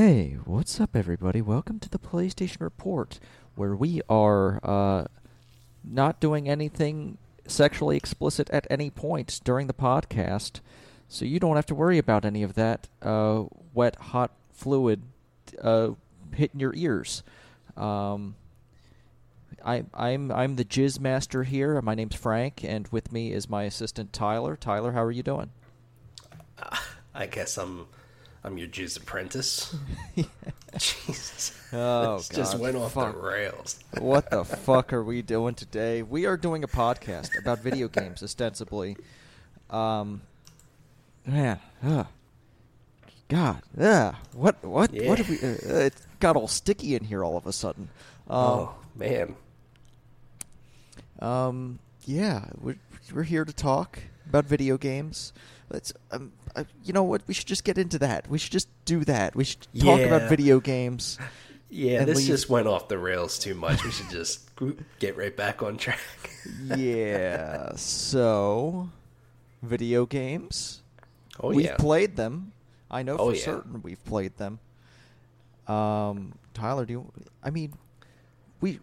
Hey, what's up, everybody? Welcome to the PlayStation Report, where we are uh, not doing anything sexually explicit at any point during the podcast, so you don't have to worry about any of that uh, wet, hot fluid uh, hitting your ears. Um, I, I'm I'm the jizz master here. My name's Frank, and with me is my assistant Tyler. Tyler, how are you doing? I guess I'm I'm your Jizz apprentice. Jesus. Oh, this just went off fuck. the rails. what the fuck are we doing today? We are doing a podcast about video games, ostensibly. Um, man, ugh. God, ugh. what, what, what did we? Uh, it got all sticky in here all of a sudden. Um, oh man. um, yeah, we're we're here to talk about video games. Let's, um, uh, you know what? We should just get into that. We should just do that. We should talk about video games. Yeah, this leave- just went off the rails too much. We should just get right back on track. yeah. So, video games. Oh yeah. we've yeah. played them. I know Oh, for yeah. certain we've played them. Um, Tyler, do you? I mean, we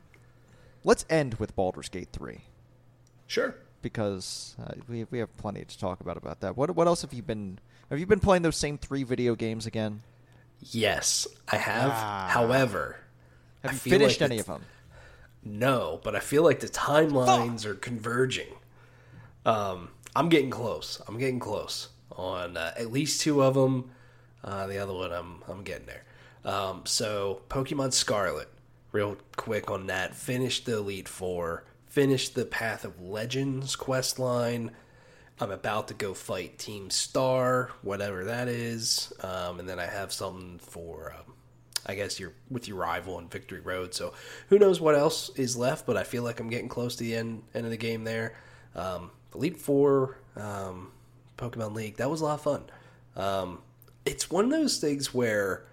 let's end with Baldur's Gate three Sure. Because uh, we we have plenty to talk about about that. What what else have you been? Have you been playing those same three video games again? Yes, I have. Ah. However, Have I you feel finished like any the- of them? No, but I feel like the timelines are converging. Um, I'm getting close. I'm getting close on uh, at least two of them. Uh, the other one, I'm I'm getting there. Um, so Pokemon Scarlet, real quick on that. Finished the Elite Four. Finished the Path of Legends quest line. I'm about to go fight Team Star, whatever that is, um, and then I have something for, um, I guess you're with your rival in Victory Road. So who knows what else is left? But I feel like I'm getting close to the end end of the game there. Um, Elite Four, um, Pokemon League, that was a lot of fun. Um, it's one of those things where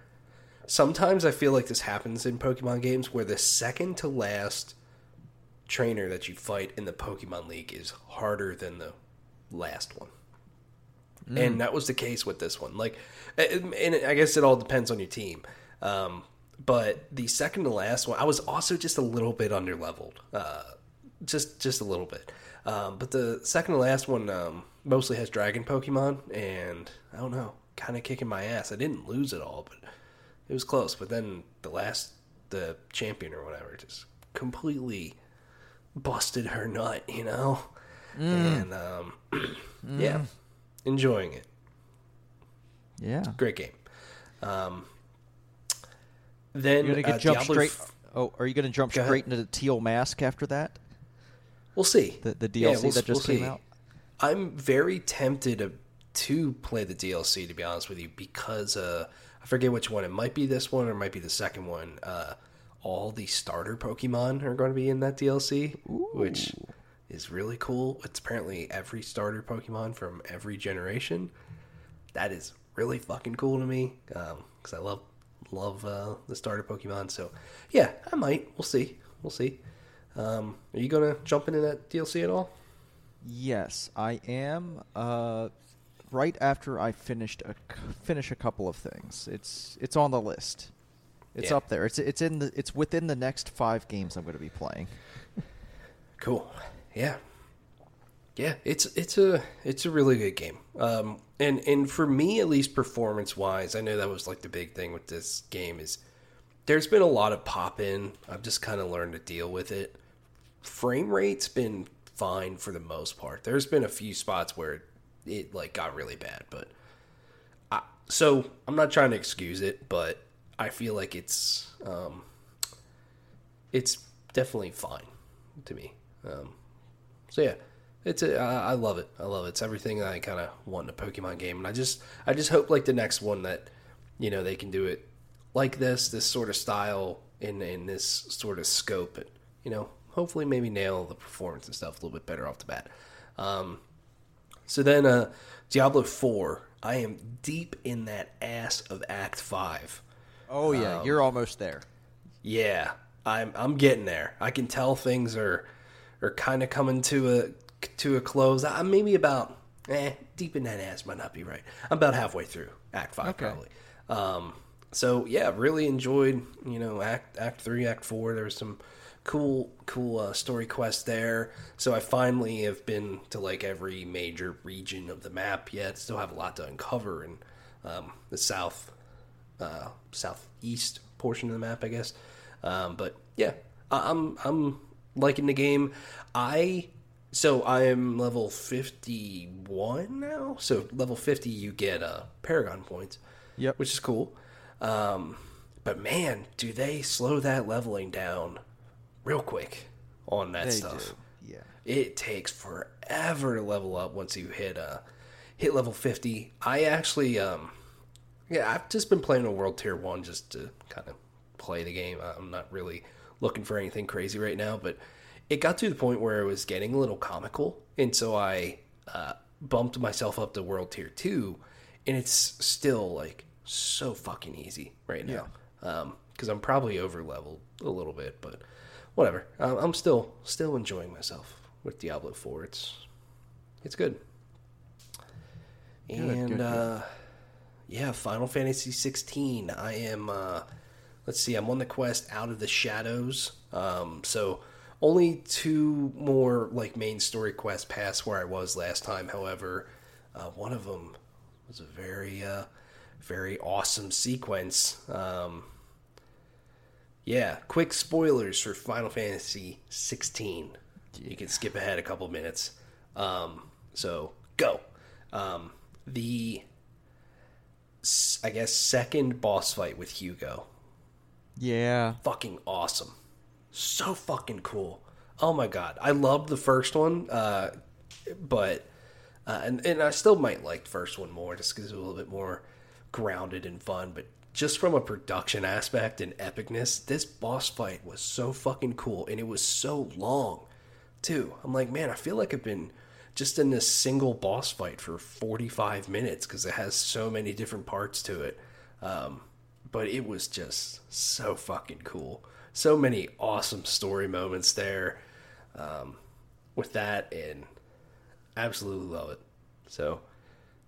sometimes I feel like this happens in Pokemon games where the second to last trainer that you fight in the Pokemon League is harder than the last one. And that was the case with this one. Like, and and I guess it all depends on your team. Um, but the second to last one, I was also just a little bit under leveled, uh, just just a little bit. Um, but the second to last one um, mostly has dragon Pokemon, and I don't know, kind of kicking my ass. I didn't lose it all, but it was close. But then the last, the champion or whatever, just completely busted her nut, you know. And um, yeah, enjoying it. Yeah. Great game. Um, then You're gonna get uh, jump Diablo straight. f- Oh, are you gonna jump Go ahead. straight into the Teal Mask after that? We'll see. The the DLC Yeah, we'll- that just we'll came see. out. I'm very tempted to, to play the DLC to be honest with you because uh, I forget which one. It might be this one or it might be the second one. Uh, all the starter Pokemon are going to be in that DLC, which is really cool. It's apparently every starter Pokemon from every generation. That is really fucking cool to me because I love love uh, the starter Pokemon. So yeah, I might. We'll see. We'll see. Um, are you gonna jump into that DLC at all? Yes, I am. Uh, right after I finished a finish a couple of things, it's it's on the list. It's Yeah. up there. It's it's in the it's within the next five games I'm going to be playing. Cool. Yeah. Yeah, it's it's a it's a really good game. Um and and for me at least performance wise, I know that was like the big thing with this game is there's been a lot of pop in. I've just kind of learned to deal with it. Frame rate's been fine for the most part. There's been a few spots where it, it like got really bad, but I, so I'm not trying to excuse it, but I feel like it's um it's definitely fine to me. Um, so yeah, it's a, I, I love it. I love it. It's everything I kind of want in a Pokemon game, and I just I just hope like the next one that you know they can do it like this, this sort of style in in this sort of scope, and you know hopefully maybe nail the performance and stuff a little bit better off the bat. Um, so then uh, Diablo Four, I am deep in that ass of Act Five. Oh yeah, Um, you're almost there. Yeah, I'm I'm getting there. I can tell things are are kind of coming to a to a close. I'm maybe about eh deep in that ass might not be right. I'm about halfway through Act Five Okay. probably. Um, so yeah, really enjoyed you know act act three, act four. There was some cool cool uh, story quests there. So I finally have been to like every major region of the map yet. Still have a lot to uncover in um, the south uh, southeast portion of the map, I guess. Um, but yeah, I- I'm I'm liking the game. I so I am level fifty one now. So level fifty, you get uh, Paragon points. Yep. which is cool. Um, but man, do they slow that leveling down real quick on that They stuff? do. Yeah. It takes forever to level up once you hit uh hit level 50. I actually um yeah, I've just been playing a world tier 1 just to kind of play the game. I'm not really looking for anything crazy right now, but it got to the point where it was getting a little comical, and so I uh, bumped myself up to world tier 2 and it's still like so fucking easy right now. Um cuz I'm probably over leveled a little bit, but whatever. Um, I'm still still enjoying myself with Diablo 4. It's it's good. and good, good. uh yeah, Final Fantasy 16. I am uh let's see, I'm on the quest Out of the Shadows. Um so only two more like main story quests past where I was last time. However, uh, one of them was a very uh very awesome sequence. Um yeah, quick spoilers for Final Fantasy 16. You can skip ahead a couple minutes. Um, so go. Um, the I guess second boss fight with Hugo. Yeah. Fucking awesome. So fucking cool. Oh my god. I loved the first one, uh, but uh, and and I still might like the first one more just because it was a little bit more grounded and fun. But just from a production aspect and epicness, this boss fight was so fucking cool, and it was so long, too. I'm like, man, I feel like I've been just in this single boss fight for 45 minutes because it has so many different parts to it. Um, but it was just so fucking cool. So many awesome story moments there um, with that, and absolutely love it. So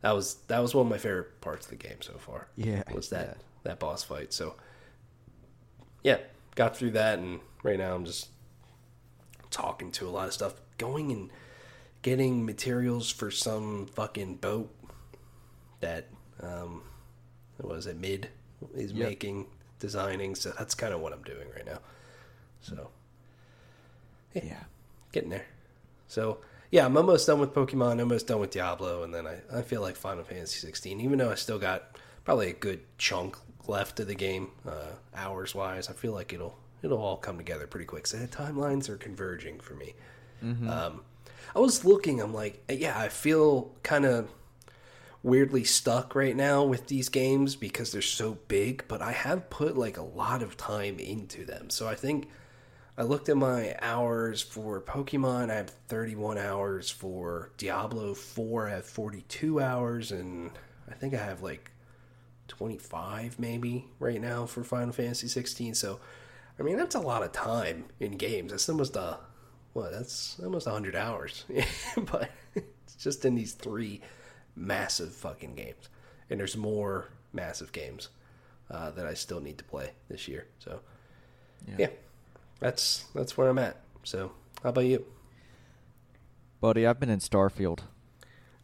that was that was one of my favorite parts of the game so far. Yeah, was that yeah. that boss fight. So yeah, got through that, and right now I'm just talking to a lot of stuff, going and getting materials for some fucking boat that um, what was it Mid is Yep. making designing. So that's kind of what I'm doing right now. So Yeah. getting there. So yeah, I'm almost done with Pokemon, almost done with Diablo, and then I, I feel like Final Fantasy 16. Even though I still got probably a good chunk left of the game, uh, hours wise, I feel like it'll it'll all come together pretty quick. So the timelines are converging for me. Um, I was looking, I'm like, yeah, I feel kind of weirdly stuck right now with these games because they're so big, but I have put like a lot of time into them. So I think I looked at my hours for Pokemon. I have 31 hours for Diablo 4. I have 42 hours, and I think I have like 25 maybe right now for Final Fantasy 16. So, I mean, that's a lot of time in games. That's almost a what? That's almost 100 hours, but it's just in these three massive fucking games, and there's more massive games uh, that I still need to play this year. So, yeah, that's that's where I'm at. So, how about you? Buddy, I've been in Starfield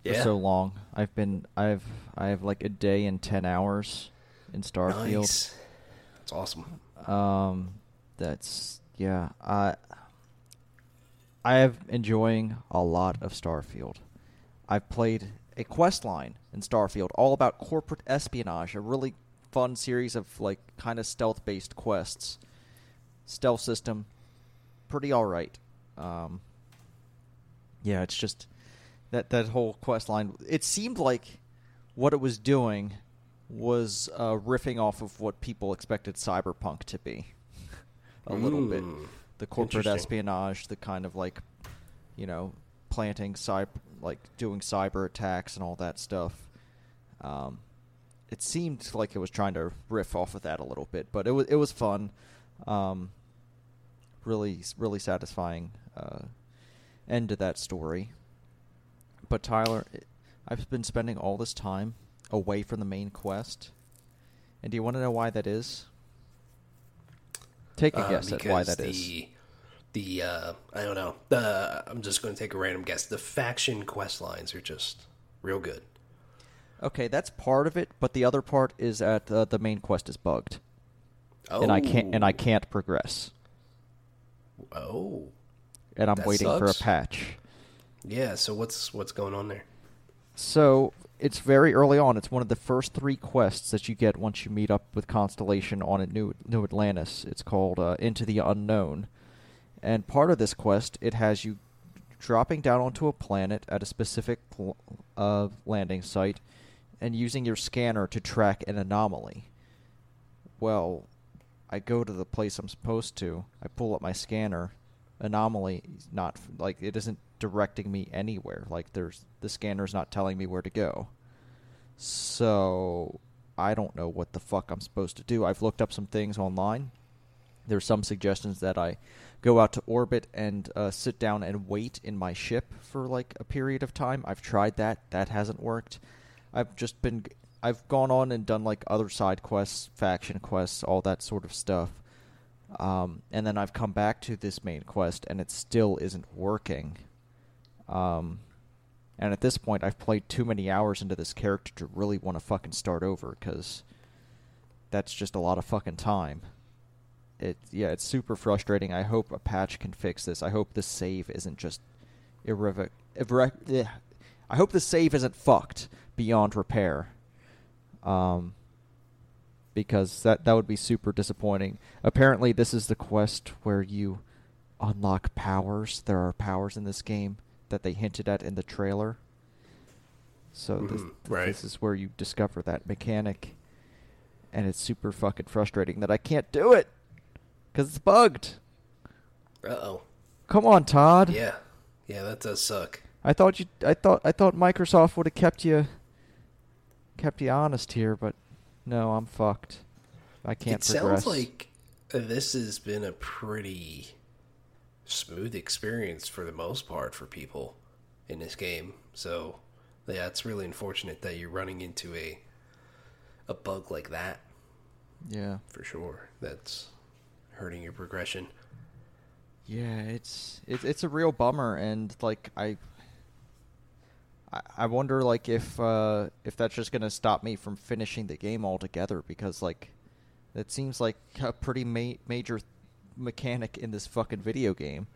for so long. I've been I've I have like a day and 10 hours in Starfield. Nice. That's awesome. Um, that's yeah. I I am enjoying a lot of Starfield. I've played a quest line in Starfield all about corporate espionage, a really fun series of like kind of stealth based quests. Stealth system, pretty all right. Um, yeah, it's just that that whole quest line. It seemed like what it was doing was uh, riffing off of what people expected cyberpunk to be a little bit Mm, the corporate espionage the kind of like you know planting cyber like doing cyber attacks and all that stuff. Um, it seemed like it was trying to riff off of that a little bit but it was it was fun. Um, really really satisfying uh, end to that story. But Tyler, I've been spending all this time away from the main quest, And do you want to know why that is? Take a Uh, guess at why that is. the, The uh, I don't know. The I'm just going to take a random guess. The faction quest lines are just real good. Okay, that's part of it, but the other part is that uh, the main quest is bugged, Oh, and I can't and I can't progress, Oh, and I'm That waiting for a patch. yeah. So what's what's going on there? So it's very early on. It's one of the first three quests that you get once you meet up with Constellation on a new New Atlantis. It's called uh, Into the Unknown, and part of this quest it has you dropping down onto a planet at a specific uh, landing site and using your scanner to track an anomaly. Well, I go to the place I'm supposed to. I pull up my scanner. Anomaly not like it isn't directing me anywhere. Like there's the scanner's not telling me where to go. So I don't know what the fuck I'm supposed to do. I've looked up some things online. There's some suggestions that I go out to orbit and uh, sit down and wait in my ship for like a period of time. I've tried that. That hasn't worked. I've just been I've gone on and done like other side quests, faction quests, all that sort of stuff. Um, and then I've come back to this main quest and it still isn't working. Um, and at this point, I've played too many hours into this character to really want to fucking start over because that's just a lot of fucking time. It yeah, it's super frustrating. I hope a patch can fix this. I hope the save isn't just irrevoc. Irre-. I hope the save isn't fucked beyond repair. Um, because that that would be super disappointing. Apparently, this is the quest where you unlock powers. There are powers in this game that they hinted at in the trailer. So this, Mhm, right. this is where you discover that mechanic, and it's super fucking frustrating that I can't do it because it's bugged. Uh oh. Come on, Todd. Yeah, yeah. That does suck. I thought you. I thought. I thought Microsoft would have kept you. Kept you honest here, but no, I'm fucked. I can't it progress. sounds like this has been a pretty smooth experience for the most part for people in this game. So, yeah, it's really unfortunate that you're running into a a bug like that yeah, for sure. That's hurting your progression. yeah. It's it's it's a real bummer, and like I. I- I wonder, like, if uh, if that's just gonna stop me from finishing the game altogether, because like, it seems like a pretty ma- major mechanic in this fucking video game.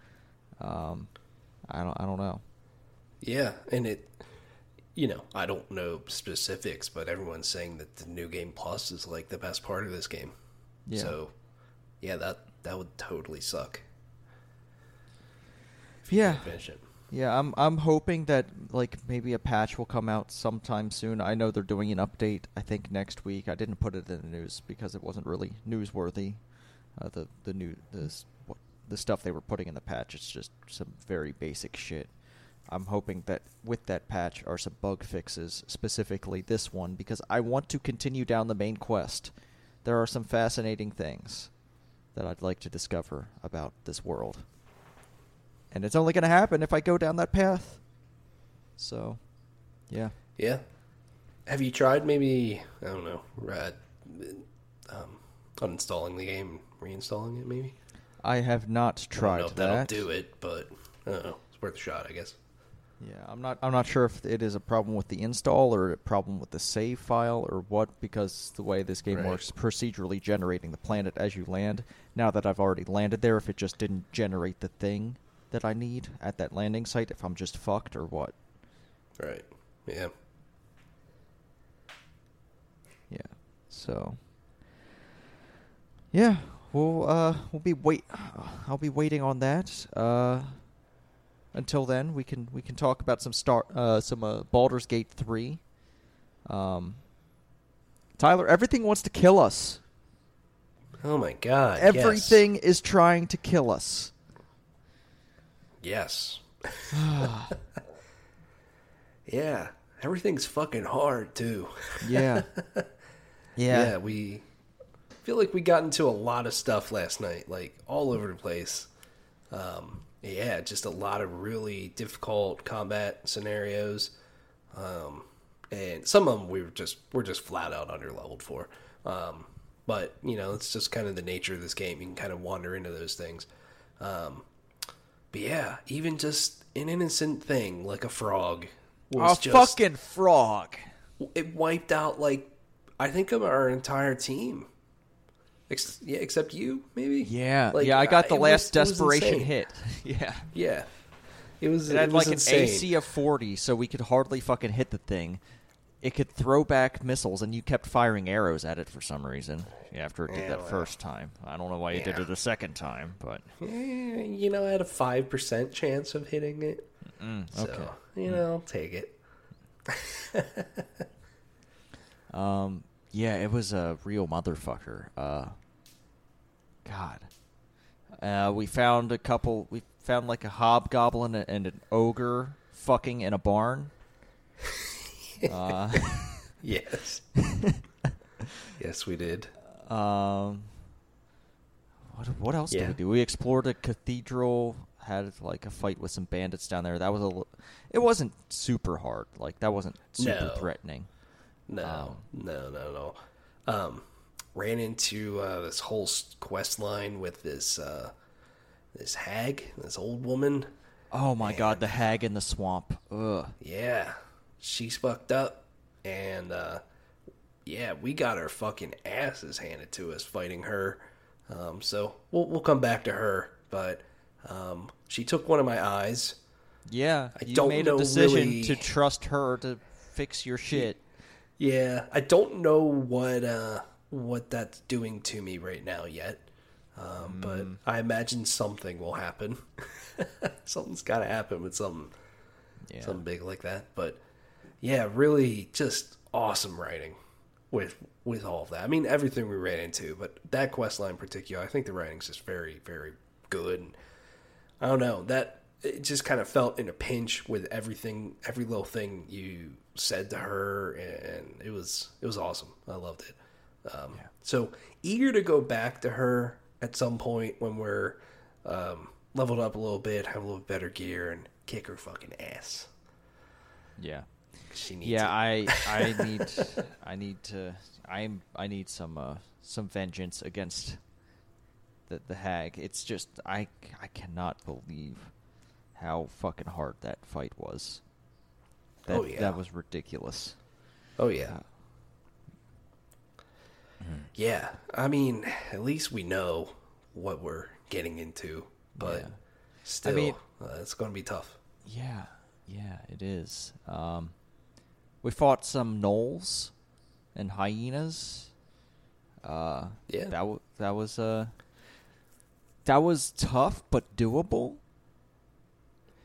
Um, I don't, I don't know. Yeah, and it you know, I don't know specifics, but everyone's saying that the new game plus is like the best part of this game. Yeah. So, yeah, that that would totally suck. Yeah. finish it. Yeah, I'm I'm hoping that like maybe a patch will come out sometime soon. I know they're doing an update. I think next week. I didn't put it in the news because it wasn't really newsworthy. Uh, the the new the what the stuff they were putting in the patch. It's just some very basic shit. I'm hoping that with that patch are some bug fixes, specifically this one, because I want to continue down the main quest. There are some fascinating things that I'd like to discover about this world. And it's only going to happen if I go down that path. So, yeah. Yeah. Have you tried maybe I don't know, uh, um, uninstalling the game, reinstalling it maybe? I have not I don't tried know that. that'll do it, but I don't know. It's worth a shot, I guess. Yeah, I'm not. I'm not sure if it is a problem with the install or a problem with the save file or what, because the way this game Right. works, procedurally generating the planet as you land. Now that I've already landed there, if it just didn't generate the thing that I need at that landing site, if I'm just fucked or what. Right. Yeah. Yeah. So. Yeah, we'll uh we'll be wait. I'll be waiting on that. Uh. Until then, we can we can talk about some star uh some uh, Baldur's Gate three. Um. Tyler, everything wants to kill us. Oh my god. yes. Everything is trying to kill us. Yes. yeah. Everything's fucking hard too. Yeah. Yeah, we feel like we got into a lot of stuff last night, like all over the place. Um, yeah, just a lot of really difficult combat scenarios. Um, and some of them we were just we're just flat out under leveled for. Um, but you know, it's just kind of the nature of this game. You can kind of wander into those things. Um, but yeah, even just an innocent thing like a frog was a just fucking frog. it wiped out like I think of our entire team. Ex- yeah, except you, maybe. Yeah, Like, yeah. I got the it last was- desperation hit. yeah, Yeah, it was. it had was like insane. an AC of forty, so we could hardly fucking hit the thing. It could throw back missiles, and you kept firing arrows at it for some reason. After it did Yeah, that well. first time, I don't know why you did it a second time, but Eh, you know, I had a five percent chance of hitting it. mm, So okay. you know, I'll take it. Um, yeah, it was a real motherfucker. Uh, God, uh, we found a couple. We found like a hobgoblin and an ogre fucking in a barn. uh, Yes. yes, we did. um, what what else Yeah. did we do? We explored a cathedral. Had like a fight with some bandits down there. That was a. It wasn't super hard. Like that wasn't super No. threatening. No, Um, no, no, no. Um, ran into uh, this whole quest line with this uh, this hag, this old woman. Oh my god, the hag in the swamp. Ugh. Yeah, she's fucked up, and uh, yeah, we got our fucking asses handed to us fighting her. Um, so we'll we'll come back to her, but um, she took one of my eyes. Yeah, I you don't made know a decision really- to trust her to fix your shit. Yeah, I don't know what uh, what that's doing to me right now yet, um, but I imagine something will happen. Something's got to happen with something Yeah. something big like that. But yeah, really, just awesome writing with with all of that. I mean, everything we ran into, but that quest line in particular, I think the writing's just very, very good. And I don't know that it just kind of felt in a pinch with everything, every little thing you said to her, and it was it was awesome. I loved it. Um, So eager to go back to her at some point when we're um, leveled up a little bit, have a little better gear, and kick her fucking ass. Yeah. She needs Yeah, it. I I need I need to I'm I need some uh some vengeance against the the hag. It's just I I cannot believe how fucking hard that fight was. That, Oh, yeah. that was ridiculous. Oh yeah. Mm-hmm. Yeah, I mean, at least we know what we're getting into, but Yeah. still, mean- uh, it's going to be tough. Yeah, yeah, it is. Um, we fought some gnolls and hyenas. Uh, Yeah. that w- that was uh, that was tough but doable.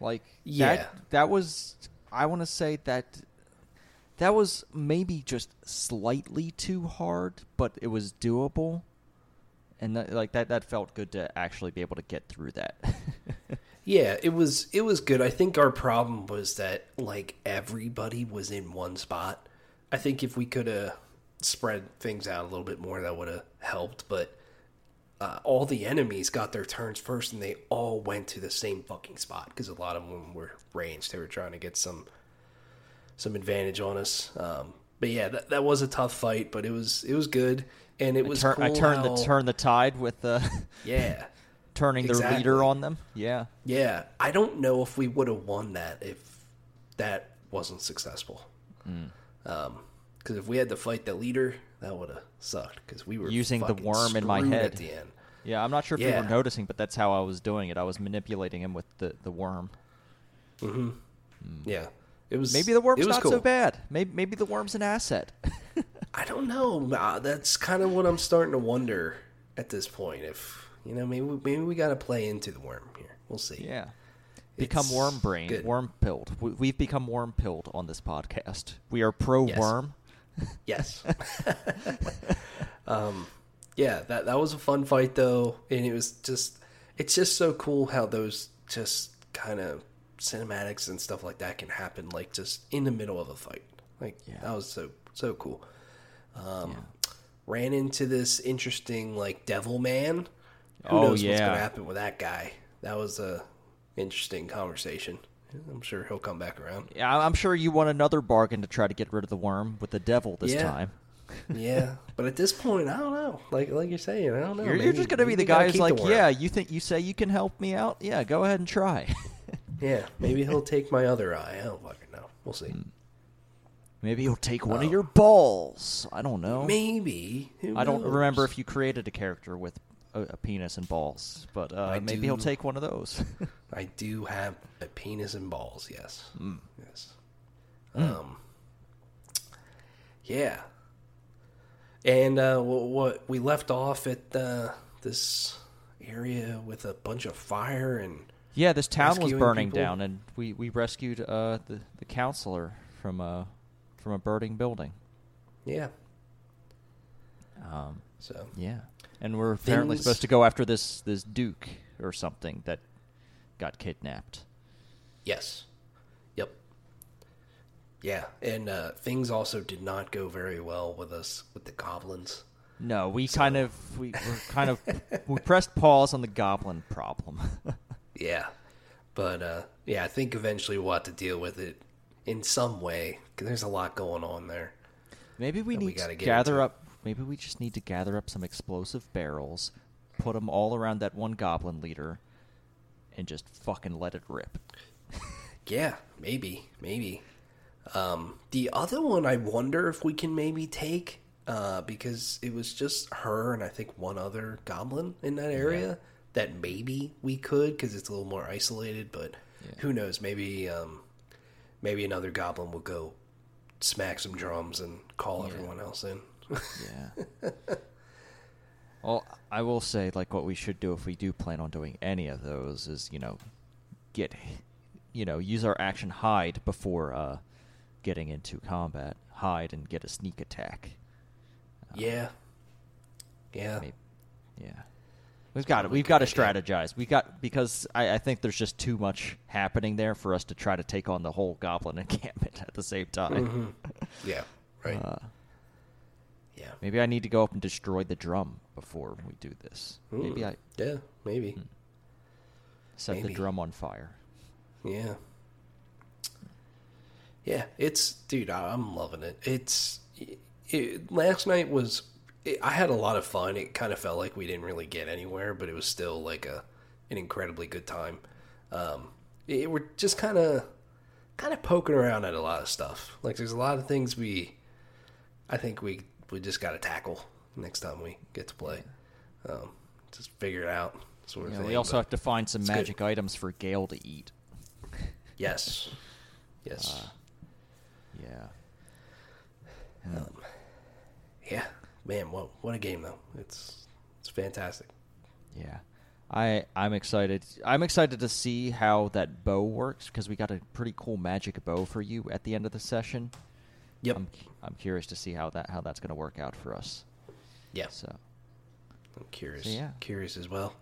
Like Yeah. that that was I want to say that that was maybe just slightly too hard, but it was doable. And that, like that that felt good to actually be able to get through that. Yeah, it was it was good. I think our problem was that like everybody was in one spot. I think if we could have spread things out a little bit more, that would have helped. But uh, all the enemies got their turns first, and they all went to the same fucking spot because a lot of them were ranged. They were trying to get some some advantage on us. Um, but yeah, that, that was a tough fight, but it was it was good, and it I, was tur- cool I turned how- the turn the tide with the Yeah, turning their leader on them. Yeah. Yeah, I don't know if we would have won that if that wasn't successful. Mm. Um, because if we had to fight the leader, that would have sucked. Because we were Using the worm in my head. at the end. Yeah, I'm not sure if you were noticing, but that's how I was doing it. I was manipulating him with the, the worm. Mm-hmm. Mm. Yeah, it was. Maybe the worm's not cool. so bad. Maybe maybe the worm's an asset. I don't know. Uh, That's kind of what I'm starting to wonder at this point. If you know, maybe maybe we got to play into the worm here. We'll see. yeah. Become It's worm brain, worm pilled. We, we've become worm pilled on this podcast. We are pro Yes. worm. Yes. um, yeah, that that was a fun fight though, and it was just it's just so cool how those just kind of cinematics and stuff like that can happen like just in the middle of a fight. Like Yeah. that was so so cool. Um, Yeah. Ran into this interesting like devil man. Who Oh, knows what's gonna happen with that guy? That was a interesting conversation. I'm sure he'll come back around. Yeah, I'm sure you want another bargain to try to get rid of the worm with the devil this Yeah. time. yeah, but at this point, I don't know. Like like you're saying, I don't know. You're, you're just gonna be the guy who's like, yeah, you think you say you can help me out? Yeah, go ahead and try. yeah. Maybe he'll take my other eye. I don't fucking know. We'll see. Hmm. Maybe he'll take one Oh. of your balls. I don't know. Maybe. I don't knows? remember if you created a character with a, a penis and balls, but uh, I maybe he'll take one of those. I do have a penis and balls. Yes. Hmm. Yes. Um. Yeah. And uh, what, what we left off at uh, this area with a bunch of fire and yeah, this town was Rescuing burning people? down, and we, we rescued uh, the the counselor from a from a burning building. yeah. Um, So yeah, and we're apparently Things- supposed to go after this this duke or something that got kidnapped. yes. Yep. Yeah, and uh, things also did not go very well with us with the goblins. No, we kind of we were kind of we pressed pause on the goblin problem. Yeah, but uh, yeah, I think eventually we'll have to deal with it in some way because there's a lot going on there. maybe we we need gotta to gather up. Maybe we just need to gather up some explosive barrels, put them all around that one goblin leader, and just fucking let it rip. Yeah, maybe, maybe. Um, the other one, I wonder if we can maybe take uh, because it was just her and I think one other goblin in that area. That maybe we could because it's a little more isolated, but who knows? Maybe, um, maybe another goblin will go smack some drums and call everyone else in. Yeah. well, I will say, like, what we should do if we do plan on doing any of those is, you know, get, you know, use our action hide before uh, getting into combat. Hide and get a sneak attack. yeah, yeah, Maybe, yeah. We've got to we've got to strategize. We got because I, I think there's just too much happening there for us to try to take on the whole goblin encampment at the same time. Mhm. yeah, right, Uh, yeah, maybe I need to go up and destroy the drum before we do this. Maybe Hmm. I yeah, maybe, set the drum on fire. Yeah. Yeah, it's dude, I'm loving it. It's it, last night was it, I had a lot of fun. It kind of felt like we didn't really get anywhere, but it was still like a an incredibly good time. Um, it, we're just kind of kind of poking around at a lot of stuff. Like there's a lot of things we I think we we just got to tackle next time we get to play. Um, just figure it out. Sort of Yeah, thing, we also have to find some it's good. magic items for Gale to eat. Yes. Yes. Uh, Yeah. Um, yeah, man, what what a game though! It's it's fantastic. Yeah. I I'm excited. I'm excited to see how that bow works because we got a pretty cool magic bow for you at the end of the session. Yep. I'm I'm curious to see how that how that's going to work out for us. yeah, So, I'm curious. So, yeah. curious as well.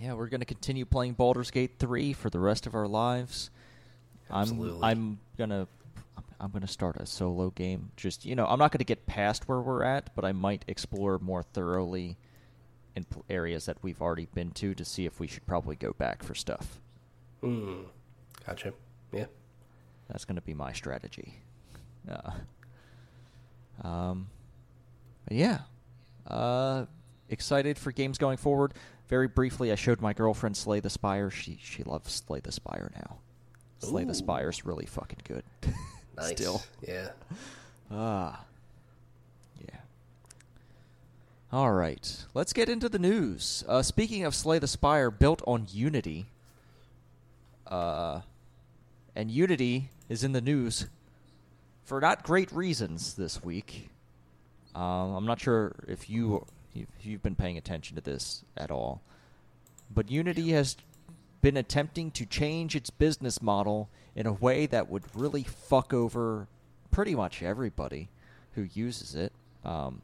yeah, we're going to continue playing Baldur's Gate 3 for the rest of our lives. Absolutely. I'm I'm going to I'm going to start a solo game. Just, you know, I'm not going to get past where we're at, but I might explore more thoroughly in pl- areas that we've already been to to see if we should probably go back for stuff. Hmm. Gotcha. Yeah. That's going to be my strategy. Uh, um, yeah. Uh, excited for games going forward. Very briefly, I showed my girlfriend Slay the Spire. She she loves Slay the Spire now. Slay Ooh. the Spire's really fucking good. Nice. Still. Yeah. Ah. Yeah. All right. Let's get into the news. Uh, speaking of Slay the Spire, built on Unity. Uh, and Unity is in the news for not great reasons this week. Um, I'm not sure if you if you've been paying attention to this at all, but Unity has been attempting to change its business model in a way that would really fuck over pretty much everybody who uses it. Um,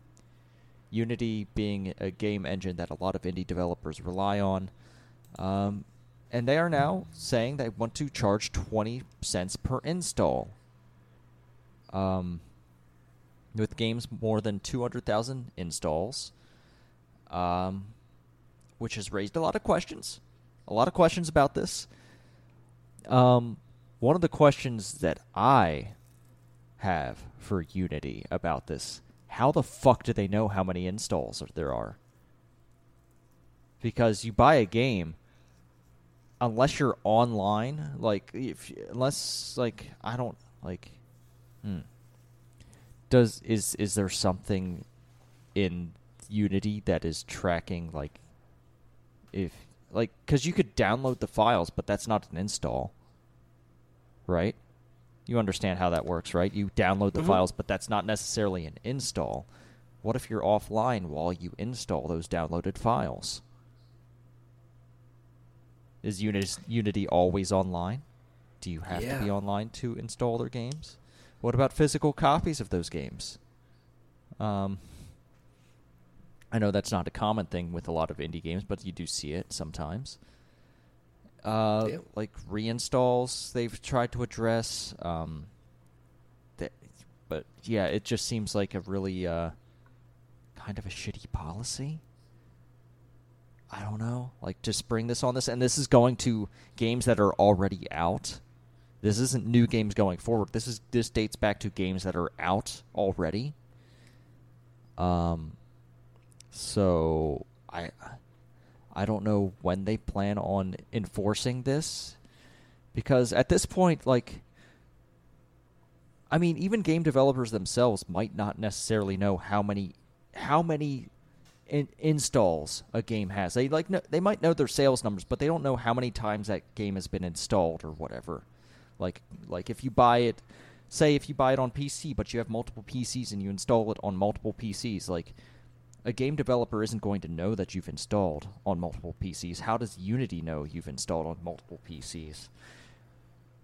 Unity being a game engine that a lot of indie developers rely on. Um, and they are now saying they want to charge 20 cents per install. Um, with games more than 200,000 installs, um, which has raised a lot of questions. A lot of questions about this. Um, one of the questions that I have for Unity about this: How the fuck do they know how many installs there are? Because you buy a game, unless you're online, like if unless like I don't like, hmm. Does is is there something in Unity that is tracking like if like because you could download the files, but that's not an install, right? You understand how that works, right? You download the Mhm. files, but that's not necessarily an install. What if you're offline while you install those downloaded files? Is Unity, Unity always online? Do you have to be online to install their games? What about physical copies of those games? Um, I know that's not a common thing with a lot of indie games, but you do see it sometimes. Uh, Yeah. Like reinstalls, they've tried to address. Um, that, but yeah, it just seems like a really uh, kind of a shitty policy. I don't know. Like to spring this on this, and this is going to games that are already out. This isn't new games going forward. This is this dates back to games that are out already. Um, so I I don't know when they plan on enforcing this because at this point like I mean even game developers themselves might not necessarily know how many how many in- installs a game has. They like know, they might know their sales numbers, but they don't know how many times that game has been installed or whatever. Like like if you buy it say if you buy it on PC but you have multiple PCs and you install it on multiple PCs like a game developer isn't going to know that you've installed on multiple PCs. How does Unity know you've installed on multiple PCs?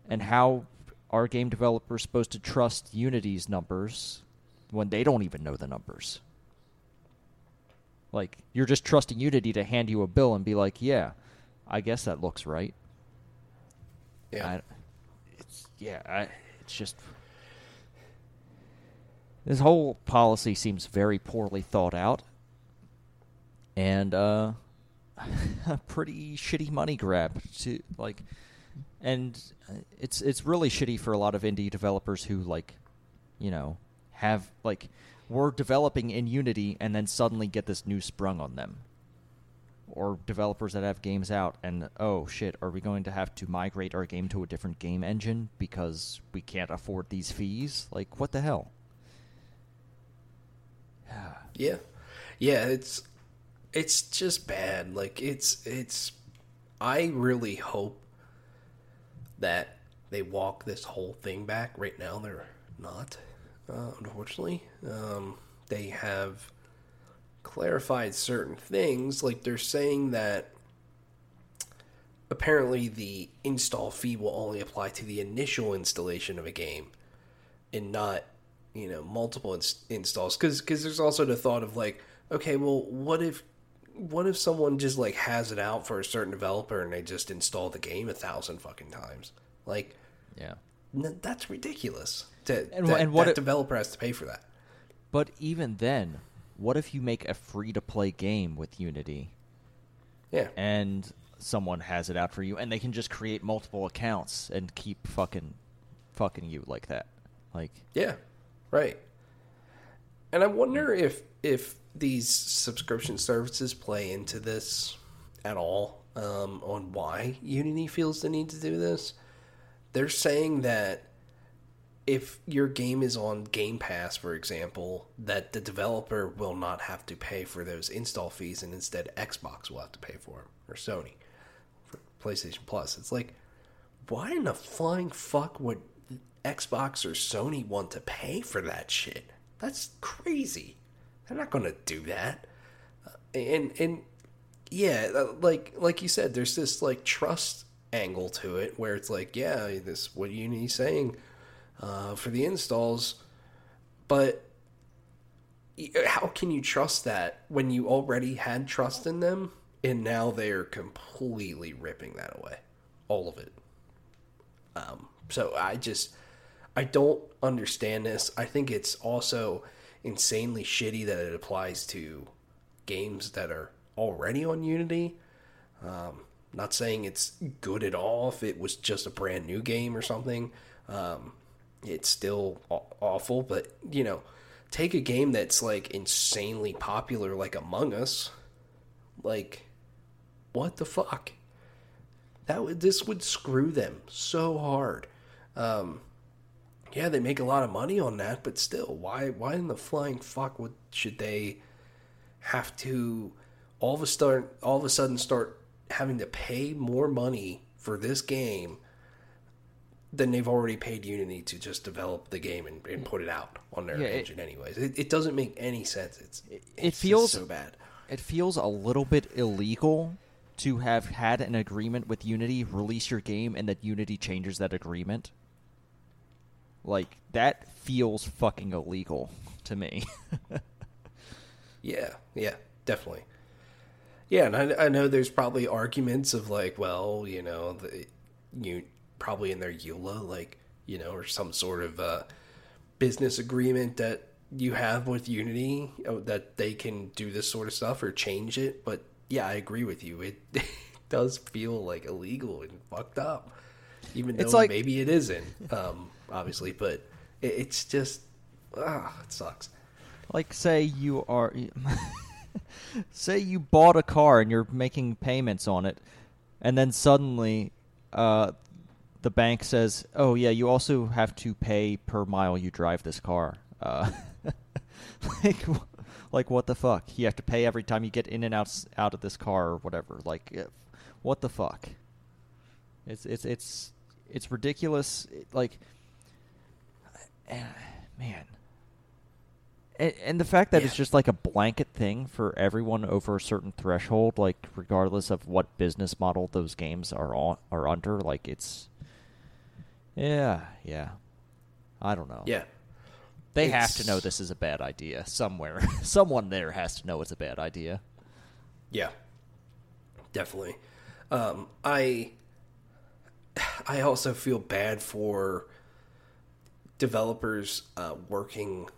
And how are game developers supposed to trust Unity's numbers when they don't even know the numbers? Like, you're just trusting Unity to hand you a bill and be like, yeah, I guess that looks right. Yeah. I, yeah, I, it's just this whole policy seems very poorly thought out, and uh, a pretty shitty money grab to like, and uh, it's it's really shitty for a lot of indie developers who like, you know, have like were developing in Unity and then suddenly get this new sprung on them or developers that have games out and oh shit are we going to have to migrate our game to a different game engine because we can't afford these fees like what the hell Yeah, yeah. It's it's just bad. Like it's it's. I really hope that they walk this whole thing back. Right now, they're not. Uh, unfortunately, um, they have clarified certain things. Like they're saying that apparently the install fee will only apply to the initial installation of a game and not you know multiple ins- installs. Because because there's also the thought of like okay well what if what if someone just like has it out for a certain developer and they just install the game a thousand fucking times? Like yeah. n- that's ridiculous to, And that, and what that developer has to pay for that. But even then what if you make a free to play game with unity yeah and someone has it out for you and they can just create multiple accounts and keep fucking fucking you like that like Yeah, right. And I wonder if if these subscription services play into this at all um, on why Unity feels the need to do this. They're saying that if your game is on Game Pass, for example, that the developer will not have to pay for those install fees, and instead Xbox will have to pay for them or Sony for PlayStation Plus. It's like, why in the flying fuck would Xbox or Sony want to pay for that shit? That's crazy. They're not going to do that. Uh, And and yeah, uh, like like you said, there's this like trust angle to it where it's like, yeah, this what Unity's saying uh, for the installs, but how can you trust that when you already had trust in them and now they're completely ripping that away, all of it. Um, so I just I don't understand this. I think it's also insanely shitty that it applies to games that are already on Unity. Um, not saying it's good at all if it was just a brand new game or something. Um, it's still awful, but you know, take a game that's like insanely popular, like Among Us. Like, what the fuck? That would this would screw them so hard. Um, yeah, they make a lot of money on that, but still, why why in the flying fuck would should they have to all of a start all of a sudden start having to pay more money for this game than they've already paid Unity to just develop the game and, and put it out on their yeah, engine, it, anyways. It, it, doesn't make any sense. It's, it's it feels so bad. It feels a little bit illegal to have had an agreement with Unity, release your game, and that Unity changes that agreement. Like that feels fucking illegal to me. yeah, yeah, definitely. Yeah, and I, I, know there's probably arguments of like, well, you know, the, you probably in their EULA, like, you know, or some sort of uh, business agreement that you have with Unity uh, that they can do this sort of stuff or change it. But yeah, I agree with you. It, it does feel like illegal and fucked up, even though like, maybe it isn't, um, obviously. But it, it's just, ah, it sucks. Like, say you are. say you bought a car and you're making payments on it, and then suddenly uh, the bank says, "Oh yeah, you also have to pay per mile you drive this car." Uh, like, like what the fuck? You have to pay every time you get in and out out of this car or whatever. Like, what the fuck? It's it's it's it's ridiculous. like, eh, man, and, and the fact that yeah. it's just like a blanket thing for everyone over a certain threshold, like regardless of what business model those games are on are under, like it's yeah, yeah. I don't know. Yeah. They it's... have to know this is a bad idea somewhere. Someone there has to know it's a bad idea. Yeah. Definitely. Um, I I also feel bad for developers uh, working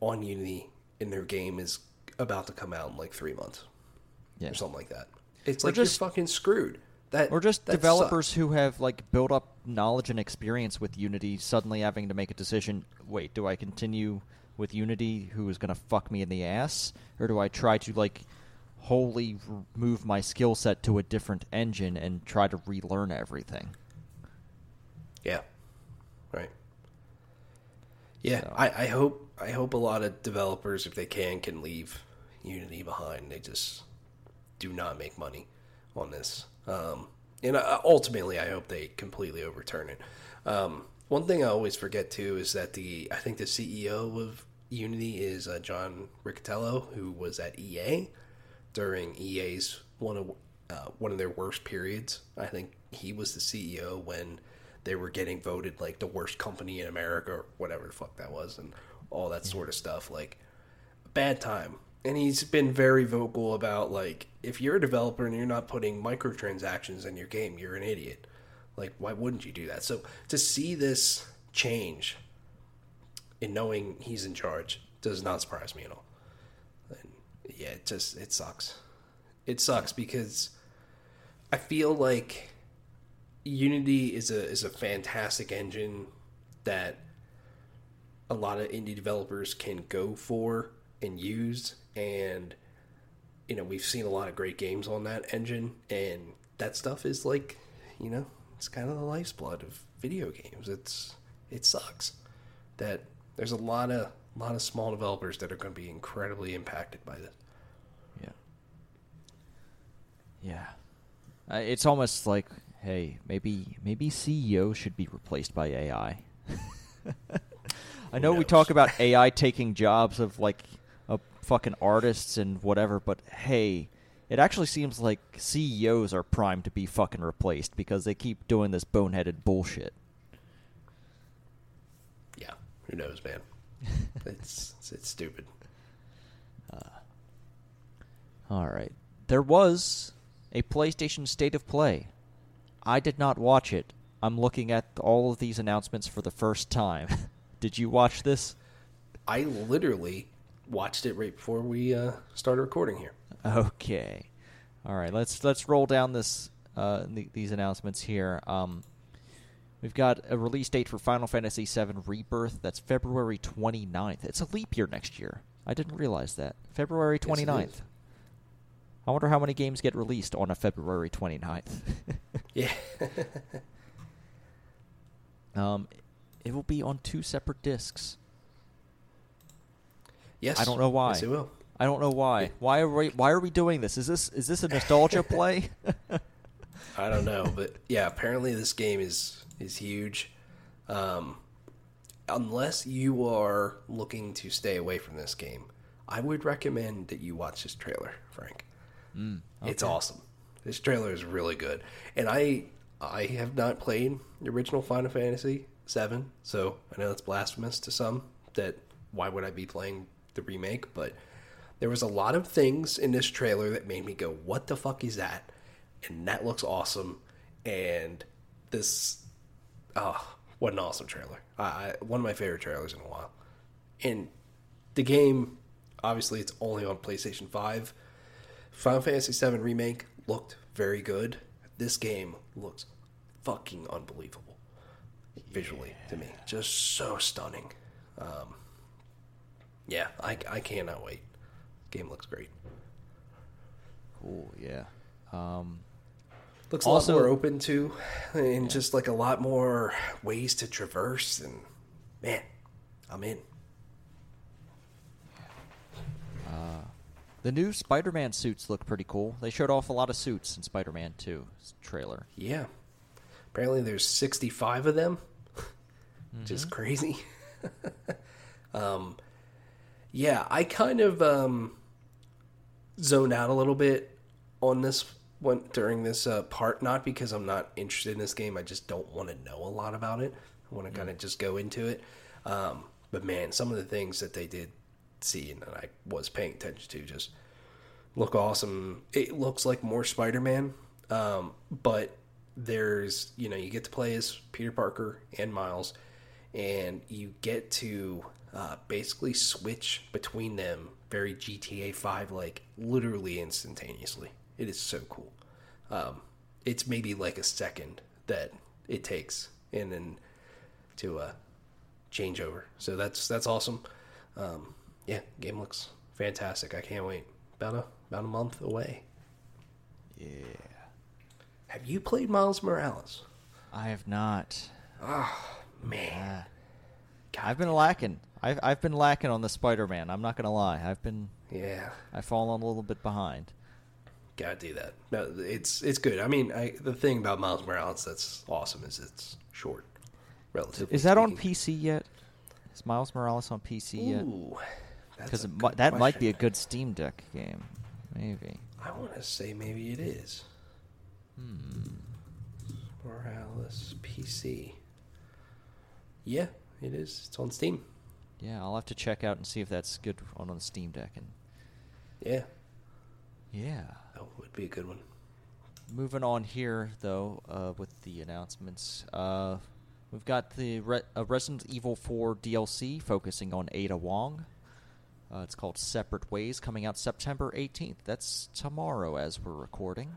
on Unity in their game is about to come out in like three months yeah. or something like that. It's like just, you're fucking screwed. That or just developers sucks. who have like built up knowledge and experience with Unity suddenly having to make a decision. Wait, do I continue with Unity, who is going to fuck me in the ass, or do I try to like wholly move my skill set to a different engine and try to relearn everything? Yeah, right. Yeah, so. I, I hope I hope a lot of developers, if they can, can leave Unity behind. They just do not make money on this, um, and ultimately, I hope they completely overturn it. Um, one thing I always forget too is that the I think the CEO of Unity is uh, John Riccitiello, who was at EA during EA's one of uh, one of their worst periods. I think he was the CEO when they were getting voted like the worst company in America or whatever the fuck that was, and all that sort of stuff. Like, bad time. And he's been very vocal about like, if you're a developer and you're not putting microtransactions in your game, you're an idiot. Like, why wouldn't you do that? So to see this change in knowing he's in charge does not surprise me at all. And yeah, it just it sucks. It sucks because I feel like Unity is a is a fantastic engine that a lot of indie developers can go for and use and you know we've seen a lot of great games on that engine and that stuff is like you know it's kind of the lifeblood of video games. It's it sucks that there's a lot of a lot of small developers that are going to be incredibly impacted by this. Yeah. Yeah. Uh, it's almost like hey maybe maybe ceo should be replaced by ai I. Know we talk about AI taking jobs of like fucking artists and whatever, but hey, it actually seems like CEOs are primed to be fucking replaced because they keep doing this boneheaded bullshit. Yeah, who knows, man? it's, it's, it's stupid. Uh, all right, there was a PlayStation State of Play. I did not watch it. I'm looking at all of these announcements for the first time. Did you watch this? I literally watched it right before we uh, started recording here. Okay. All right, let's let's roll down this uh, the, these announcements here. Um, we've got a release date for Final Fantasy VII Rebirth. That's February 29th. It's a leap year next year. I didn't realize that. February 29th. is. I wonder how many games get released on a February 29th. Yeah. um, it will be on two separate discs. Yes. I don't know why. Yes, it will. I don't know why. Why are we Why are we doing this? Is this is this a nostalgia play? I don't know, but yeah, apparently this game is is huge. Um, unless you are looking to stay away from this game, I would recommend that you watch this trailer, Frank. Mm, It's awesome. This trailer is really good, and I I have not played the original Final Fantasy VII, so I know it's blasphemous to some that why would I be playing the remake? But there was a lot of things in this trailer that made me go, "What the fuck is that?" And that looks awesome, and this oh, what an awesome trailer! I, one of my favorite trailers in a while, and the game obviously it's only on PlayStation Five. Final Fantasy VII Remake looked very good. This game looks fucking unbelievable visually to me. Just so stunning. Um, yeah, I, I cannot wait. Game looks great. Cool. Yeah. Um, Looks Also- a lot more open too, and just like a lot more ways to traverse. And man, I'm in. the new Spider-Man suits look pretty cool. They showed off a lot of suits in Spider-Man 2 trailer. Yeah. Apparently, there's 65 of them, which is crazy. um, yeah, I kind of um, zoned out a little bit on this one during this uh, part. Not because I'm not interested in this game. I just don't want to know a lot about it. I want to kind of just go into it. Um, but man, some of the things that they did see and that I was paying attention to just look awesome. It looks like more Spider-Man, um, but there's you know you get to play as Peter Parker and Miles, and you get to uh, basically switch between them very GTA Five like literally instantaneously. It is so cool. Um, it's maybe like a second that it takes, and then to uh, change over. So that's that's awesome. Um, yeah, game looks fantastic. I can't wait. About a about a month away. Yeah. Have you played Miles Morales? I have not. Oh man, Uh, I've been lacking. I've I've been lacking on the Spider-Man. I'm not gonna lie. I've been yeah, I've fallen a little bit behind. gotta do that. No, it's it's good. I mean, I, the thing about Miles Morales that's awesome is it's short, relatively. Is that on. PC yet? Is Miles Morales on PC yet? Ooh, that's Because a mi- good that might be a good Steam Deck game. Maybe. I want to say maybe it is. Hmm. Morales PC. Yeah, it is. It's on Steam. Yeah, I'll have to check out and see if that's good on, on the Steam Deck. And Yeah, yeah. that would be a good one. Moving on here, though, uh, with the announcements, uh, we've got the Re- uh, Resident Evil 4 DLC focusing on Ada Wong. Uh, it's called Separate Ways, coming out September 18th. That's tomorrow as we're recording.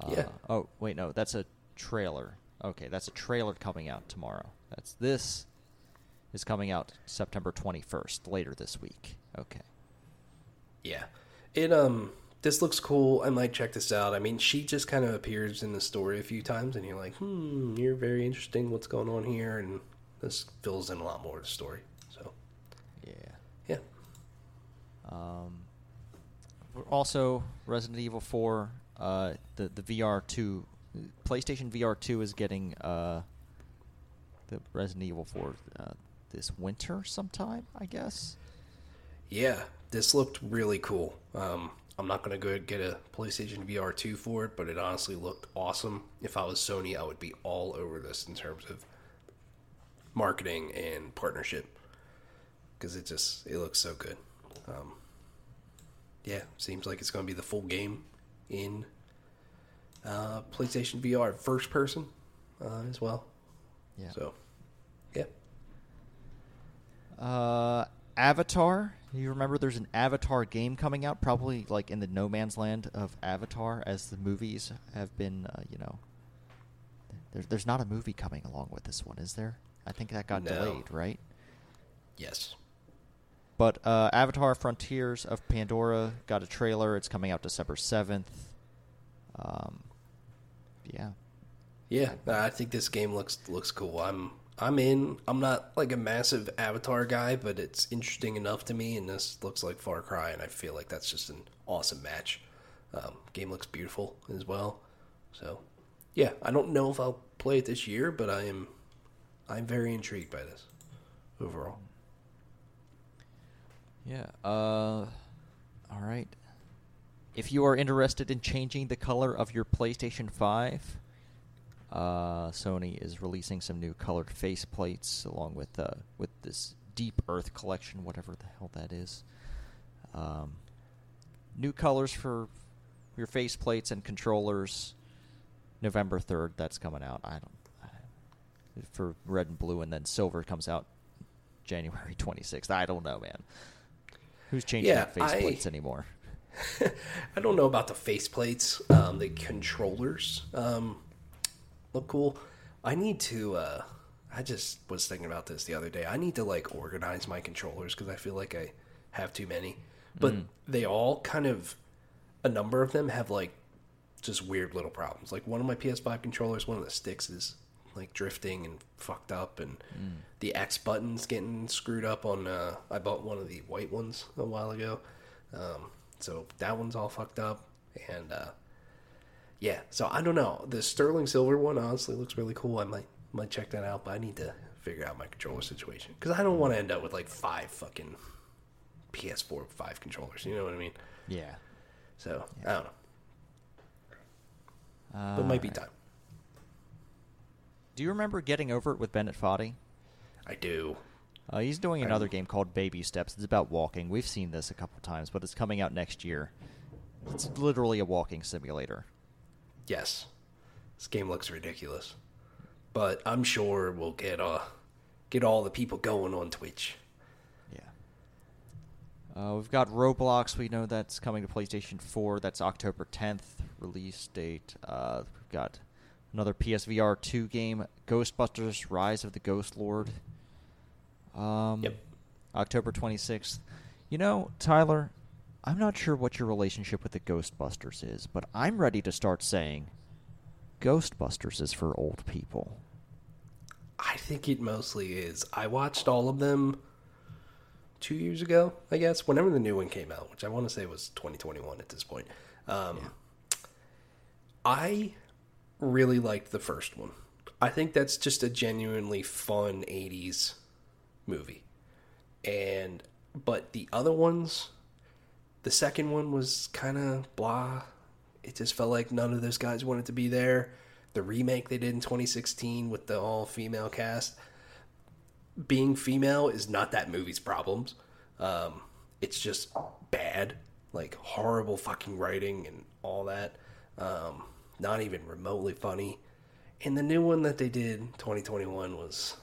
Uh, Yeah. Oh, wait, no, that's a trailer. Okay, that's a trailer coming out tomorrow. That's this is coming out September 21st, later this week. Okay. Yeah. It um this looks cool. I might check this out. I mean, she just kind of appears in the story a few times and you're like, "Hmm, you're very interesting. What's going on here?" And this fills in a lot more of the story. So, Yeah. yeah. Um, we're also Resident Evil 4, uh, the the VR 2, PlayStation VR 2 is getting uh, the Resident Evil 4 uh, this winter sometime, I guess. Yeah, this looked really cool. Um I'm not going to go get a PlayStation VR 2 for it, but it honestly looked awesome. If I was Sony, I would be all over this in terms of marketing and partnership because it just it looks so good. Um, yeah, seems like it's going to be the full game in uh, PlayStation VR first person uh, as well. Yeah. So, Uh, Avatar You remember there's an Avatar game coming out, probably like in the no man's land of Avatar, as the movies have been, uh, you know. There's there's not a movie coming along with this one, is there? I think that got No. delayed, right? Yes. But uh, Avatar: Frontiers of Pandora got a trailer. It's coming out December seventh. Um, yeah. Yeah, I think this game looks looks cool. I'm I'm in. I'm not like a massive Avatar guy, but it's interesting enough to me, and this looks like Far Cry, and I feel like that's just an awesome match. Um, game looks beautiful as well. So, yeah, I don't know if I'll play it this year, but I am I'm very intrigued by this overall. Yeah. Uh, all right. If you are interested in changing the color of your PlayStation 5, uh, Sony is releasing some new colored face plates along with uh, with this Deep Earth collection, whatever the hell that is. Um, new colors for your face plates and controllers. November 3rd, that's coming out. I don't. I, for red and blue, and then silver comes out January 26th. I don't know, man. Who's changing Yeah, out face I- plates anymore? I don't know about the faceplates. Um, the controllers um, look cool. I need to. Uh, I just was thinking about this the other day. I need to like organize my controllers because I feel like I have too many. But they all kind of, a number of them have like just weird little problems. Like one of my PS5 controllers, one of the sticks is like drifting and fucked up, and the X button's getting screwed up on. Uh, I bought one of the white ones a while ago. Um, so that one's all fucked up, and uh, yeah. So I don't know. The sterling silver one honestly looks really cool. I might might check that out, but I need to figure out my controller situation because I don't want to end up with like five fucking PS4 five controllers. You know what I mean? Yeah. So I don't know. Uh, But it might be time. Do you remember getting over it with Bennett Foddy? I do. Uh, he's doing another game called Baby Steps. It's about walking. We've seen this a couple times, but it's coming out next year. It's literally a walking simulator. Yes. This game looks ridiculous. But I'm sure we'll get uh get all the people going on Twitch. Yeah. Uh, we've got Roblox. We know that's coming to PlayStation 4. That's October 10th release date. Uh, we've got another PSVR 2 game, Ghostbusters: Rise of the Ghost Lord. Um, Yep. October 26th. You know, Tyler, I'm not sure what your relationship with the Ghostbusters is, but I'm ready to start saying Ghostbusters is for old people. I think it mostly is. I watched all of them two years ago, I guess, whenever the new one came out, which I want to say was 2021 at this point. Um, I really liked the first one. I think that's just a genuinely fun 80s movie. And, but the other ones, the second one was kind of blah. It just felt like none of those guys wanted to be there. The remake they did in 2016 with the all female cast, being female is not that movie's problems. Um, it's just bad, like horrible fucking writing and all that. Um, not even remotely funny. And the new one that they did 2021 was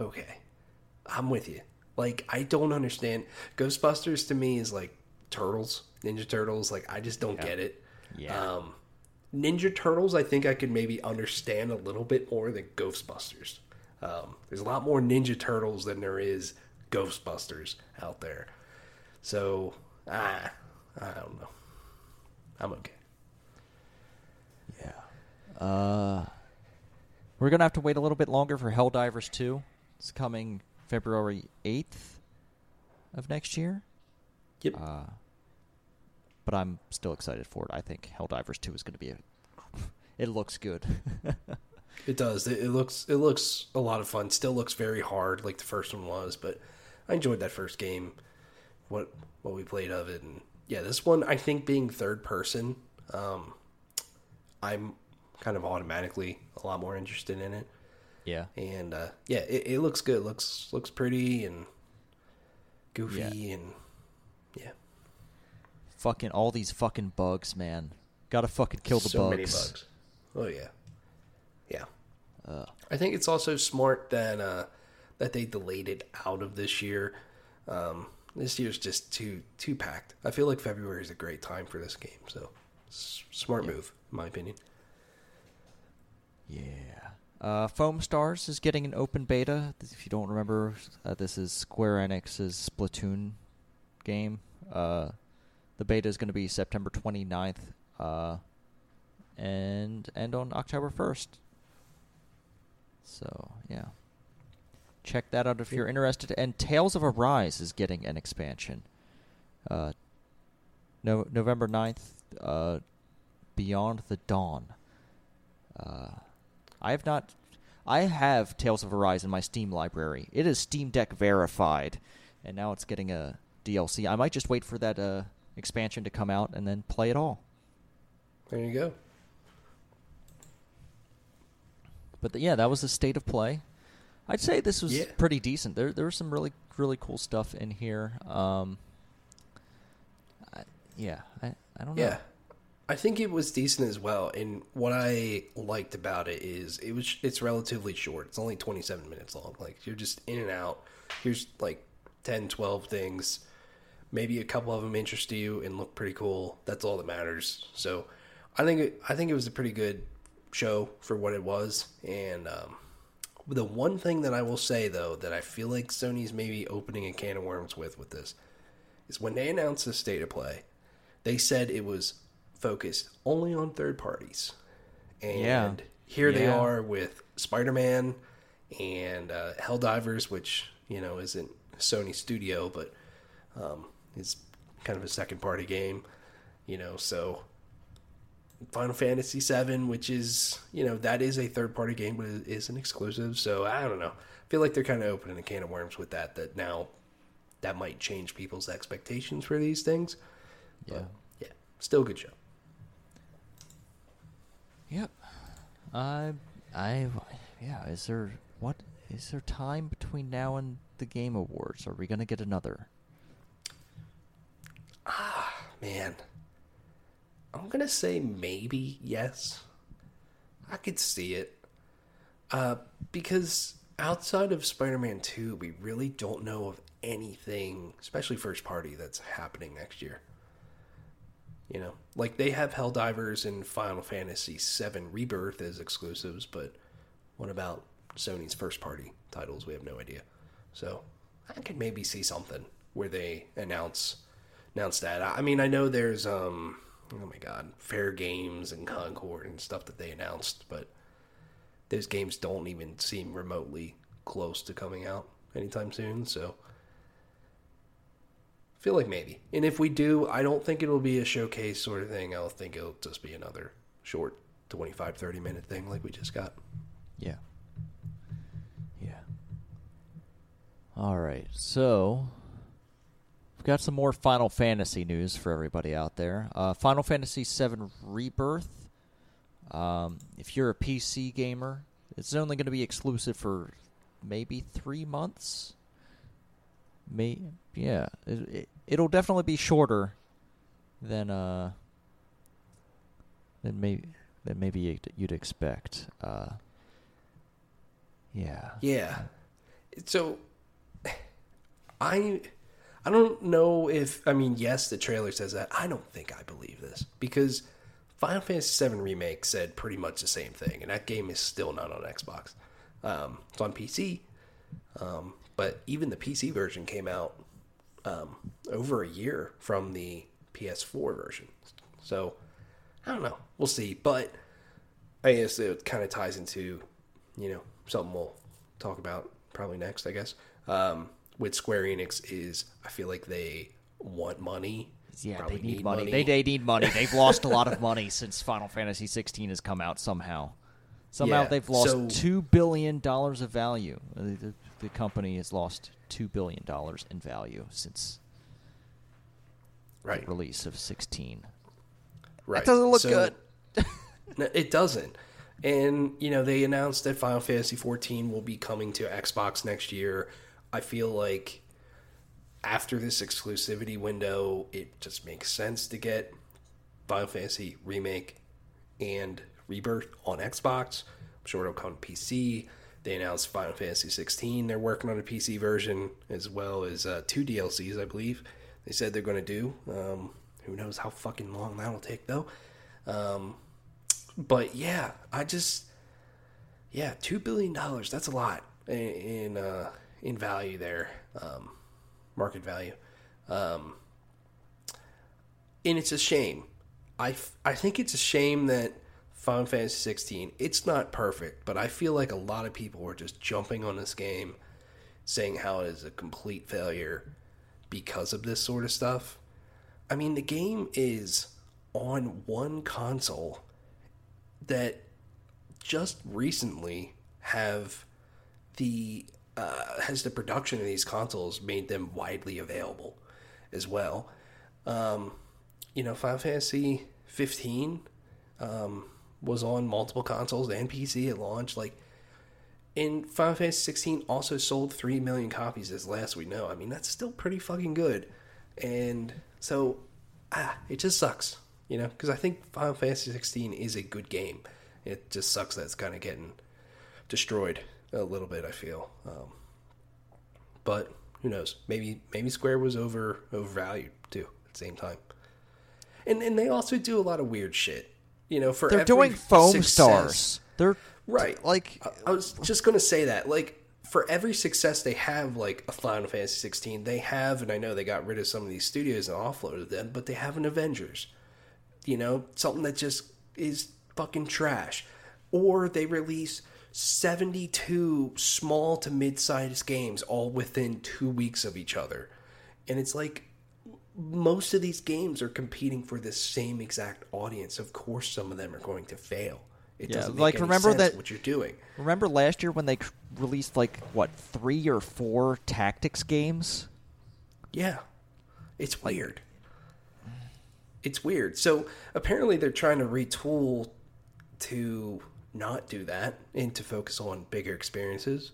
okay. I'm with you. Like I don't understand. Ghostbusters to me is like turtles, Ninja Turtles. Like I just don't Yeah. get it. Yeah. Um, Ninja Turtles, I think I could maybe understand a little bit more than Ghostbusters. Um, there's a lot more Ninja Turtles than there is Ghostbusters out there. So, ah, I don't know. I'm okay. Yeah. Uh, we're gonna have to wait a little bit longer for Helldivers 2. It's coming February 8th of next year. Yep. Uh, but I'm still excited for it. I think Helldivers 2 is going to be a. it looks good. It does. It, it looks it looks a lot of fun. Still looks very hard, like the first one was. But I enjoyed that first game. What what we played of it, and yeah, this one I think being third person, um, I'm kind of automatically a lot more interested in it. yeah. And uh, yeah, it, it looks good. looks looks pretty and goofy and yeah. Fucking all these fucking bugs, man. Gotta fucking kill the so bugs. many bugs. Oh yeah, yeah. Ugh. I think it's also smart that uh, that they delayed it out of this year. Um, this year's just too too packed. I feel like February is a great time for this game. So s- smart move, in my opinion. Yeah. Uh, Foamstars is getting an open beta. If you don't remember, uh, this is Square Enix's Splatoon game. Uh, the beta is going to be September 29th uh, and end on October 1st. So, yeah. Check that out if you're interested. And Tales of Arise is getting an expansion. Uh, no, November 9th, uh, Beyond the Dawn. Uh, I have not. I have Tales of Arise in my Steam library. It is Steam Deck verified, and now it's getting a DLC. I might just wait for that uh, expansion to come out and then play it all. There you go. But the, yeah, that was the state of play. I'd say this was Yeah. pretty decent. There there was some really really cool stuff in here. Um, I, yeah, I I don't know. Yeah. I think it was decent as well. And what I liked about it is it was it's relatively short. It's only 27 minutes long. Like you're just in and out. Here's like 10, 12 things. Maybe a couple of them interest you and look pretty cool. That's all that matters. So I think it, I think it was a pretty good show for what it was. And um, the one thing that I will say though that I feel like Sony's maybe opening a can of worms with with this is when they announced the state of play, they said it was focused only on third parties. And Yeah. here they are with Spider Man and uh, Helldivers, which, you know, isn't Sony Studio, but um, is kind of a second party game, you know, so. Final Fantasy VII, which is, you know, that is a third party game, but it is an exclusive. So I don't know. I feel like they're kind of opening a can of worms with that, that now that might change people's expectations for these things. yeah. But yeah, still a good show. Yep. I I yeah. Is there what is there time between now and the Game Awards? Are we gonna get another? Man, I'm gonna say maybe yes. I could see it, uh, because outside of Spider-Man Two, we really don't know of anything, especially first party, that's happening next year. You know, like they have Helldivers and Final Fantasy VII Rebirth as exclusives, but what about Sony's first party titles? We have no idea. So I could maybe see something where they announce announce that. I mean, I know there's um oh my god, Fairgames and Concord and stuff that they announced, but those games don't even seem remotely close to coming out anytime soon. So feel like maybe. And if we do, I don't think it'll be a showcase sort of thing. I'll think it'll just be another short 25 30 minute thing like we just got. Yeah. Yeah. All right. So we've got some more Final Fantasy news for everybody out there. Uh, Final Fantasy VII Rebirth. Um, if you're a PC gamer, it's only going to be exclusive for maybe three months. May yeah, it, it, it'll definitely be shorter than uh than maybe than maybe you'd, you'd expect. Uh, yeah. Yeah. So I I don't know if I mean yes, the trailer says that. I don't think I believe this because Final Fantasy VII remake said pretty much the same thing, and that game is still not on Xbox. Um, it's on PC, um, but even the PC version came out um, over a year from the PS4 version. So I don't know. We'll see, but I guess it kind of ties into you know something we'll talk about probably next. I guess um, with Square Enix is I feel like they want money. Yeah, probably they need, money. They, they need money. They've lost a lot of money since Final Fantasy 16 has come out somehow. Somehow Yeah, they've lost so- two billion dollars of value. Uh, The, the company has lost two billion dollars in value since right, the release of 16. right. That doesn't look So- good. No, it doesn't. And you know, they announced that Final Fantasy 14 will be coming to Xbox next year. I feel like after this exclusivity window, it just makes sense to get Final Fantasy remake and Rebirth on Xbox. I'm sure it'll come to PC. they announced Final Fantasy 16. They're working on a PC version as well as uh, two DLCs, I believe. They said they're going to do. Um, who knows how fucking long that'll take though. Um, but yeah, I just yeah, two billion dollars. That's a lot in in, uh, in value there, um, market value. Um, and it's a shame. I, I think it's a shame that Final Fantasy 16, it's not perfect, but I feel like a lot of people were just jumping on this game saying how it is a complete failure because of this sort of stuff. I mean, the game is on one console that just recently have the uh, has the production of these consoles made them widely available as well. Um, you know, Final Fantasy 15 um, was on multiple consoles and PC at launch. Like, and Final Fantasy 16 also sold 3 million copies as last we know. I mean, that's still pretty fucking good. And so, ah, it just sucks, you know, because I think Final Fantasy 16 is a good game. It just sucks that it's kind of getting destroyed a little bit, I feel. Um, but who knows? Maybe maybe Square was over overvalued too at the same time. And and they also do a lot of weird shit. You know, for They're doing foam success- stars. They're Right. Like I- I was just going to say that. Like, for every success they have, like a Final Fantasy 16, they have, and I know they got rid of some of these studios and offloaded them, but they have an Avengers. You know, something that just is fucking trash. Or they release 72 small to mid sized games all within two weeks of each other. And it's like, most of these games are competing for the same exact audience. Of course, some of them are going to fail. It Yeah, doesn't like, remember that- what you're doing. remember last year when they released like what three or four tactics games? Yeah. It's weird. It's weird. So apparently they're trying to retool to not do that and to focus on bigger experiences,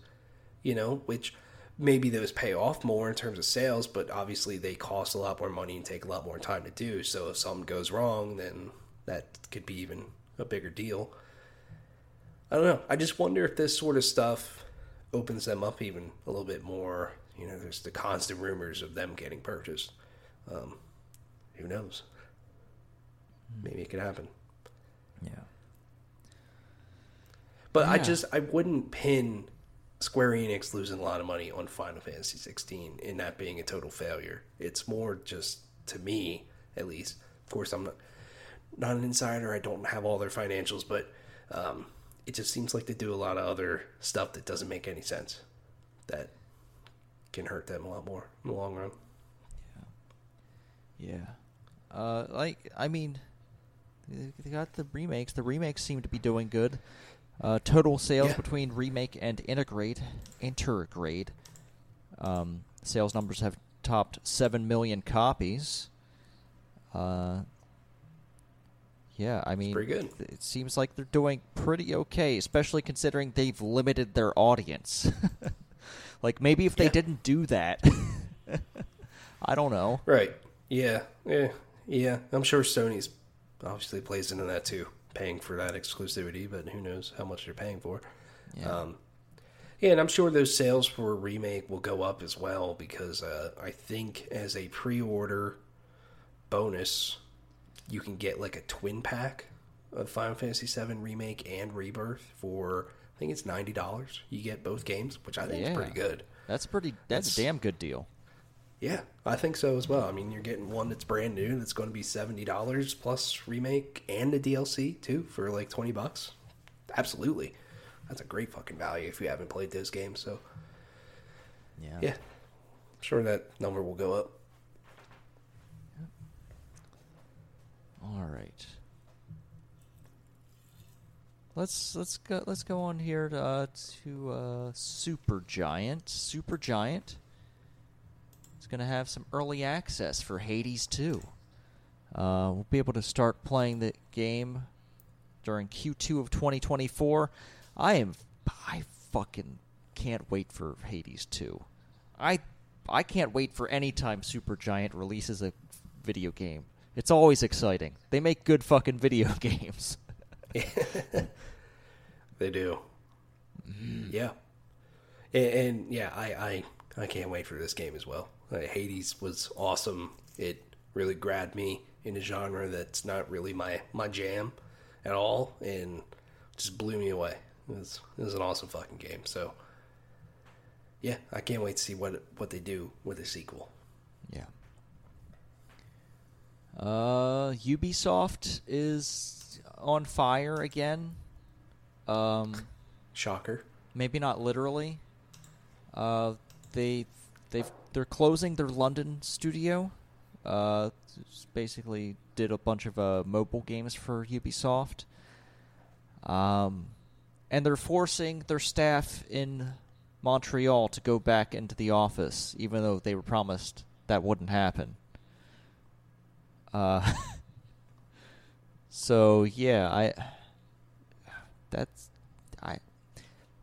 you know, which maybe those pay off more in terms of sales, but obviously they cost a lot more money and take a lot more time to do. So if something goes wrong, then that could be even a bigger deal. I don't know. I just wonder if this sort of stuff opens them up even a little bit more. You know, there's the constant rumors of them getting purchased. Um, who knows? Maybe it could happen. Yeah. But I just I wouldn't pin Square Enix losing a lot of money on Final Fantasy 16 and that being a total failure. It's more just to me, at least. Of course, I'm not not an insider. I don't have all their financials, but um, it just seems like they do a lot of other stuff that doesn't make any sense. That can hurt them a lot more in the long run. Yeah. Uh, like I mean, they got the remakes. The remakes seem to be doing good. Uh, total sales Yeah. between remake and integrate, intergrade, um, sales numbers have topped seven million copies. Uh, yeah, I mean, pretty good. It seems like they're doing pretty okay, especially considering they've limited their audience. like maybe if they Yeah. didn't do that, I don't know. Right. Yeah. Yeah. Yeah. I'm sure Sony's obviously plays into that too, paying for that exclusivity, but who knows how much they're paying for. Yeah. Um, yeah, and I'm sure those sales for a remake will go up as well because uh, I think as a pre-order bonus, you can get like a twin pack of Final Fantasy VII remake and Rebirth for I think it's ninety dollars. You get both games, which I think Yeah. is pretty good. That's pretty. That's, That's- a damn good deal. Yeah, I think so as well. I mean, you're getting one that's brand new that's going to be seventy dollars plus remake and a DLC too for like twenty bucks. Absolutely, that's a great fucking value if you haven't played those games. So Yeah. yeah, I'm sure that number will go up. All right. Let's let's go let's go on here to, uh, to uh, Supergiant. Super Giant going to have some early access for Hades 2. Uh, we'll be able to start playing the game during Q2 of 2024. I am I fucking can't wait for Hades 2. I I can't wait for any time Supergiant releases a video game. It's always exciting. They make good fucking video games. They do. Yeah, and, and yeah, I, I I can't wait for this game as well. Uh, Hades was awesome. It really grabbed me in a genre that's not really my my jam at all, and just blew me away. It was it was an awesome fucking game. So yeah, I can't wait to see what what they do with a sequel. Yeah. Uh, Ubisoft is on fire again. Um, Shocker. maybe not literally. Uh, they they've they're closing their London studio. Uh, basically did a bunch of uh, mobile games for Ubisoft. Um, and they're forcing their staff in Montreal to go back into the office, even though they were promised that wouldn't happen. Uh, so yeah, I that's I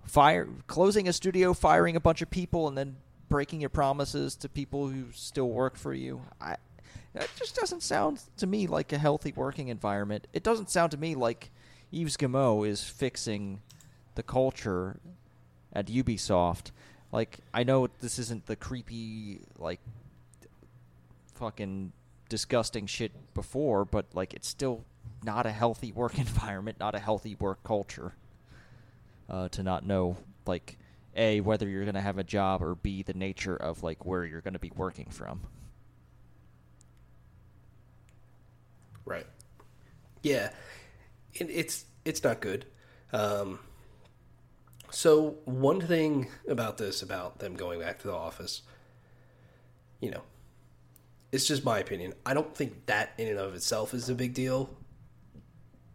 fire closing a studio, firing a bunch of people, and then breaking your promises to people who still work for you. I that just doesn't sound to me like a healthy working environment. It doesn't sound to me like Yves Guillemot is fixing the culture at Ubisoft. Like I know this isn't the creepy like fucking disgusting shit before, but like it's still not a healthy work environment, not a healthy work culture. Uh, to not know like a whether you're gonna have a job or b the nature of like where you're gonna be working from. Right. Yeah, it, it's it's not good. Um, so one thing about this, about them going back to the office, you know, it's just my opinion. I don't think that in and of itself is a big deal.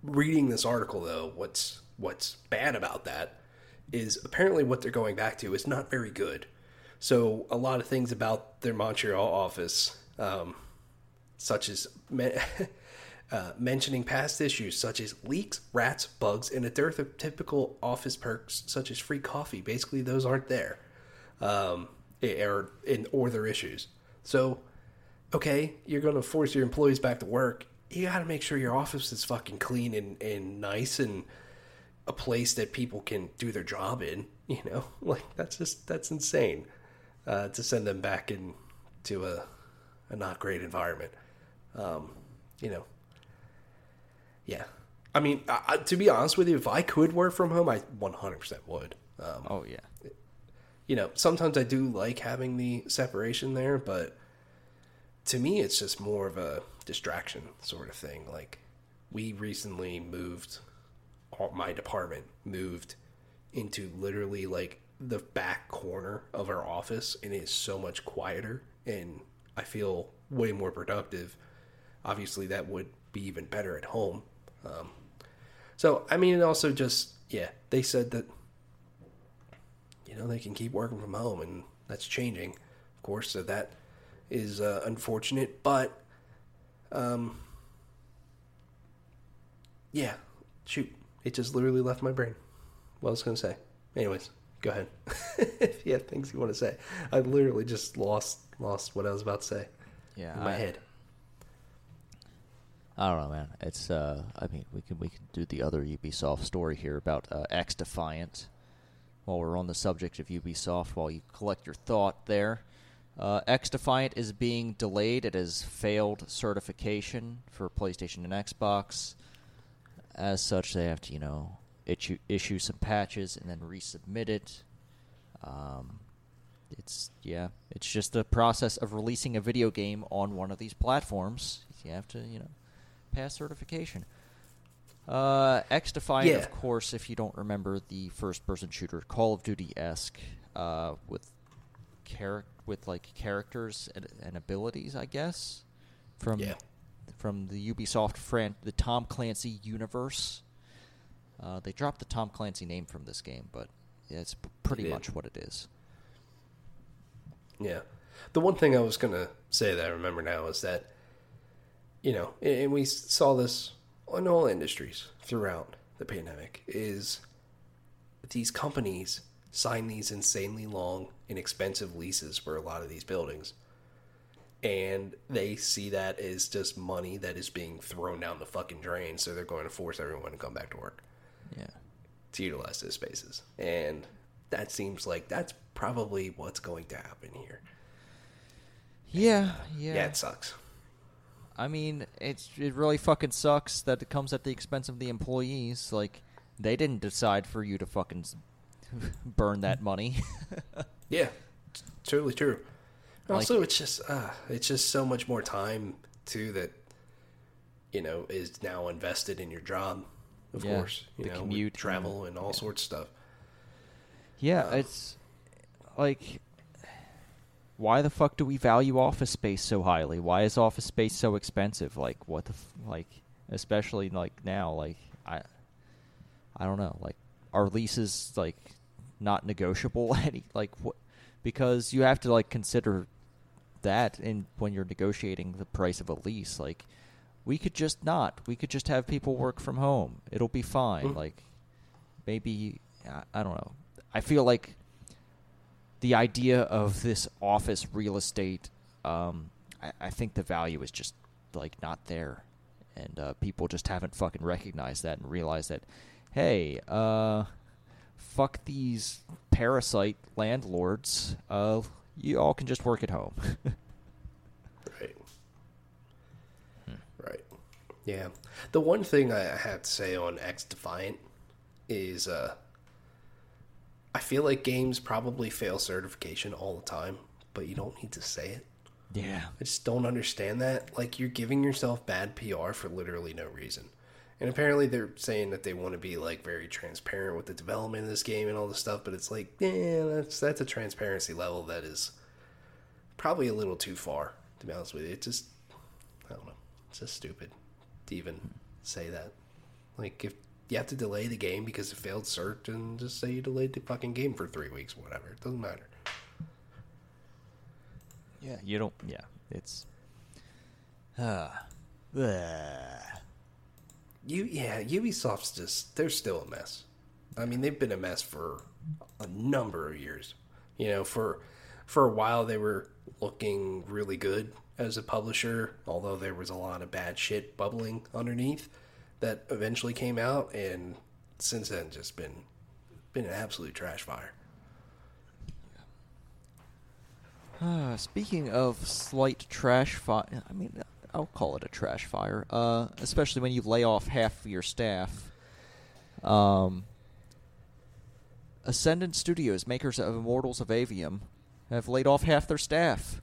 Reading this article, though, what's what's bad about that is apparently what they're going back to is not very good. So a lot of things about their Montreal office, um, such as me- uh, mentioning past issues such as leaks, rats, bugs, and a dearth of typical office perks such as free coffee. Basically, those aren't there, um, or in or their issues. So, okay, you're going to force your employees back to work. You got to make sure your office is fucking clean and, and nice and a place that people can do their job in. You know, like that's just that's insane uh, to send them back into a a not great environment. Um, you know, yeah. I mean, I, I- to be honest with you, if I could work from home, I 100% would. Um, Oh yeah. you know, sometimes I do like having the separation there, but to me, it's just more of a distraction sort of thing. Like, we recently moved, all- my department moved into literally like the back corner of our office, and it is so much quieter, and I feel way more productive. Obviously, that would be even better at home. Um, so, I mean, it also just, yeah, they said that you know they can keep working from home and that's changing of course so that is uh, unfortunate but um yeah shoot it just literally left my brain what I was gonna say anyways go ahead if you have things you want to say i literally just lost lost what i was about to say Yeah. in my I- head I don't know, man. It's uh, I mean, we can we can do the other Ubisoft story here about uh, XDefiant. While we're on the subject of Ubisoft, while you collect your thought there, uh, XDefiant is being delayed. It has failed certification for PlayStation and Xbox. As such, they have to you know issue issue some patches and then resubmit it. Um, it's yeah, it's just the process of releasing a video game on one of these platforms. You have to you know pass certification. Uh, XDefiant, Yeah. of course, if you don't remember the first-person shooter, Call of Duty esque, uh, with char- with like characters and, and abilities, I guess, from Yeah. From the Ubisoft fran- the Tom Clancy universe. Uh, they dropped the Tom Clancy name from this game, but it's pretty much what it is. Yeah. The one thing I was going to say that I remember now is that, you know, and we saw this in all industries throughout the pandemic, is these companies sign these insanely long and expensive leases for a lot of these buildings. And they see that as just money that is being thrown down the fucking drain, so they're going to force everyone to come back to work. Yeah. to utilize those spaces, and that seems like that's probably what's going to happen here. Yeah, yeah. Yeah, it sucks. I mean, it's it really fucking sucks that it comes at the expense of the employees. Like, they didn't decide for you to fucking burn that money. Yeah, totally true. Like- Also, it's just uh, it's just so much more time too that you know is now invested in your job. Of Yeah, course, you the know, commute, travel, and- and all yeah. sorts of stuff. yeah, Um, it's like, why the fuck do we value office space so highly? Why is office space so expensive? Like, what the f- like, especially like now, like I, I don't know, like, are leases like not negotiable? Any like what? Because you have to like consider that in when you're negotiating the price of a lease. Like, we could just not. We could just have people work from home. It'll be fine. Mm. Like, maybe I, I don't know. I feel like the idea of this office real estate. Um, I, I think the value is just like not there, and uh, people just haven't fucking recognized that and realized that. Hey, uh, fuck these parasite landlords. Uh, you all can just work at home. Right. Hmm. Right. Yeah. The one thing I have to say on XDefiant is uh I feel like games probably fail certification all the time, but you don't need to say it. yeah. I just don't understand that. Like you're giving yourself bad PR for literally no reason. And apparently they're saying that they want to be like very transparent with the development of this game and all this stuff, but it's like, yeah, that's that's a transparency level that is probably a little too far, to be honest with you. It just I don't know. It's just stupid to even say that. Like if you have to delay the game because it failed cert, and just say you delayed the fucking game for three weeks, whatever. It doesn't matter. Yeah, you don't. Yeah, it's. Uh, ugh. You yeah, Ubisoft's just they're still a mess. I mean, they've been a mess for a number of years. You know, for for a while they were looking really good as a publisher, although there was a lot of bad shit bubbling underneath that eventually came out and since then just been been an absolute trash fire. Uh, speaking of slight trash fire, I mean, I'll call it a trash fire. Uh, especially when you lay off half of your staff. Um, Ascendant Studios, makers of Immortals of Aveum, have laid off half their staff.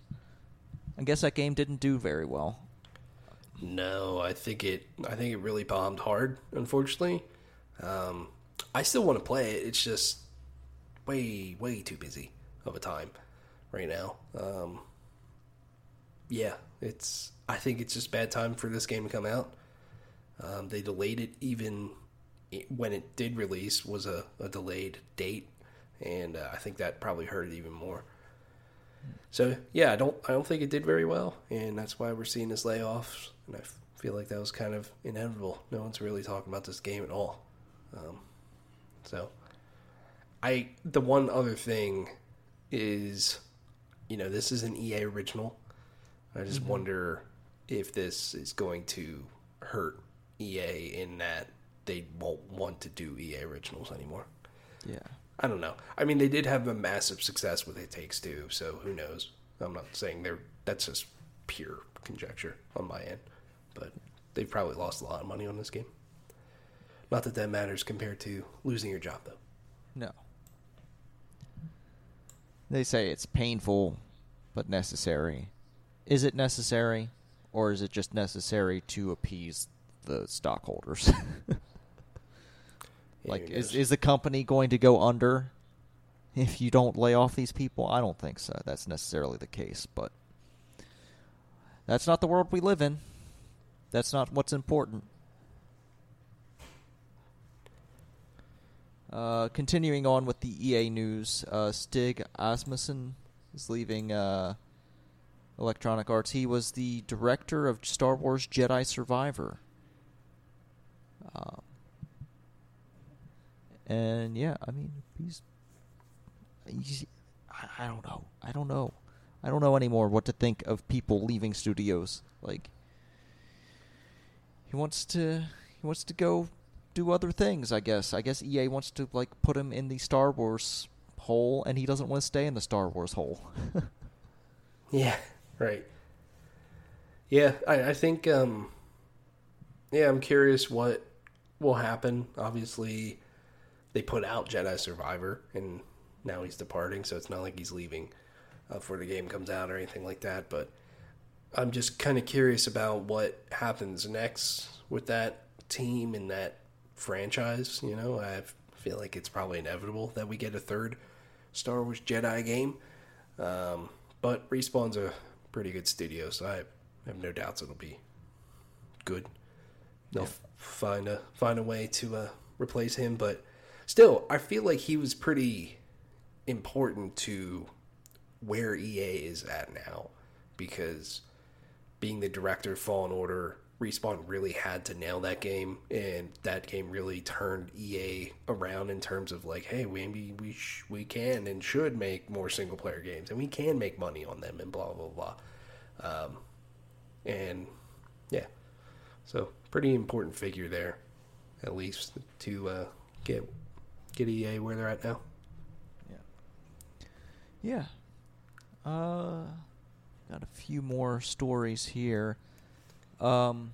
I guess that game didn't do very well. No, I think it. I think it really bombed hard. Unfortunately, um, I still want to play it. It's just way, way too busy of a time right now. Um, yeah, it's. I think it's just bad time for this game to come out. Um, they delayed it even when it did release was a, a delayed date, and uh, I think that probably hurt it even more. So yeah, I don't I don't think it did very well, and that's why we're seeing this layoffs. And I f- feel like that was kind of inevitable. No one's really talking about this game at all. Um, so I the one other thing is, you know, this is an EA original. I just wonder if this is going to hurt EA in that they won't want to do EA originals anymore. Yeah. I don't know. I mean, they did have a massive success with It Takes Two, so who knows? I'm not saying they're. That's just pure conjecture on my end, but they've probably lost a lot of money on this game. Not that that matters compared to losing your job, though. No. They say it's painful, but necessary. Is it necessary, or is it just necessary to appease the stockholders? Like, is is the company going to go under if you don't lay off these people? I don't think so. That's necessarily the case, but that's not the world we live in. That's not what's important. Uh, continuing on with the EA news, uh, Stig Asmussen is leaving uh, Electronic Arts. He was the director of Star Wars Jedi Survivor. Um, and yeah, I mean, he's, he's I, I don't know. I don't know. I don't know anymore what to think of people leaving studios. Like, he wants to he wants to go do other things. I guess. I guess EA wants to like put him in the Star Wars hole, and he doesn't want to stay in the Star Wars hole. Yeah, right. Yeah, I, I think. Um, yeah, I'm curious what will happen. Obviously, they put out Jedi Survivor, and now he's departing, so it's not like he's leaving uh, before the game comes out or anything like that. But I'm just kind of curious about what happens next with that team and that franchise. You know, I feel like it's probably inevitable that we get a third Star Wars Jedi game. Um, but Respawn's a pretty good studio, so I have no doubts it'll be good. They'll Yeah. find a find a way to uh, replace him, but still, I feel like he was pretty important to where EA is at now because being the director of Fallen Order, Respawn really had to nail that game, and that game really turned EA around in terms of like, hey, maybe we sh- we can and should make more single player games, and we can make money on them, and blah blah blah. Um, and yeah, so pretty important figure there, at least to uh, get get EA where they're at now. Yeah. Yeah. Uh, got a few more stories here. Um,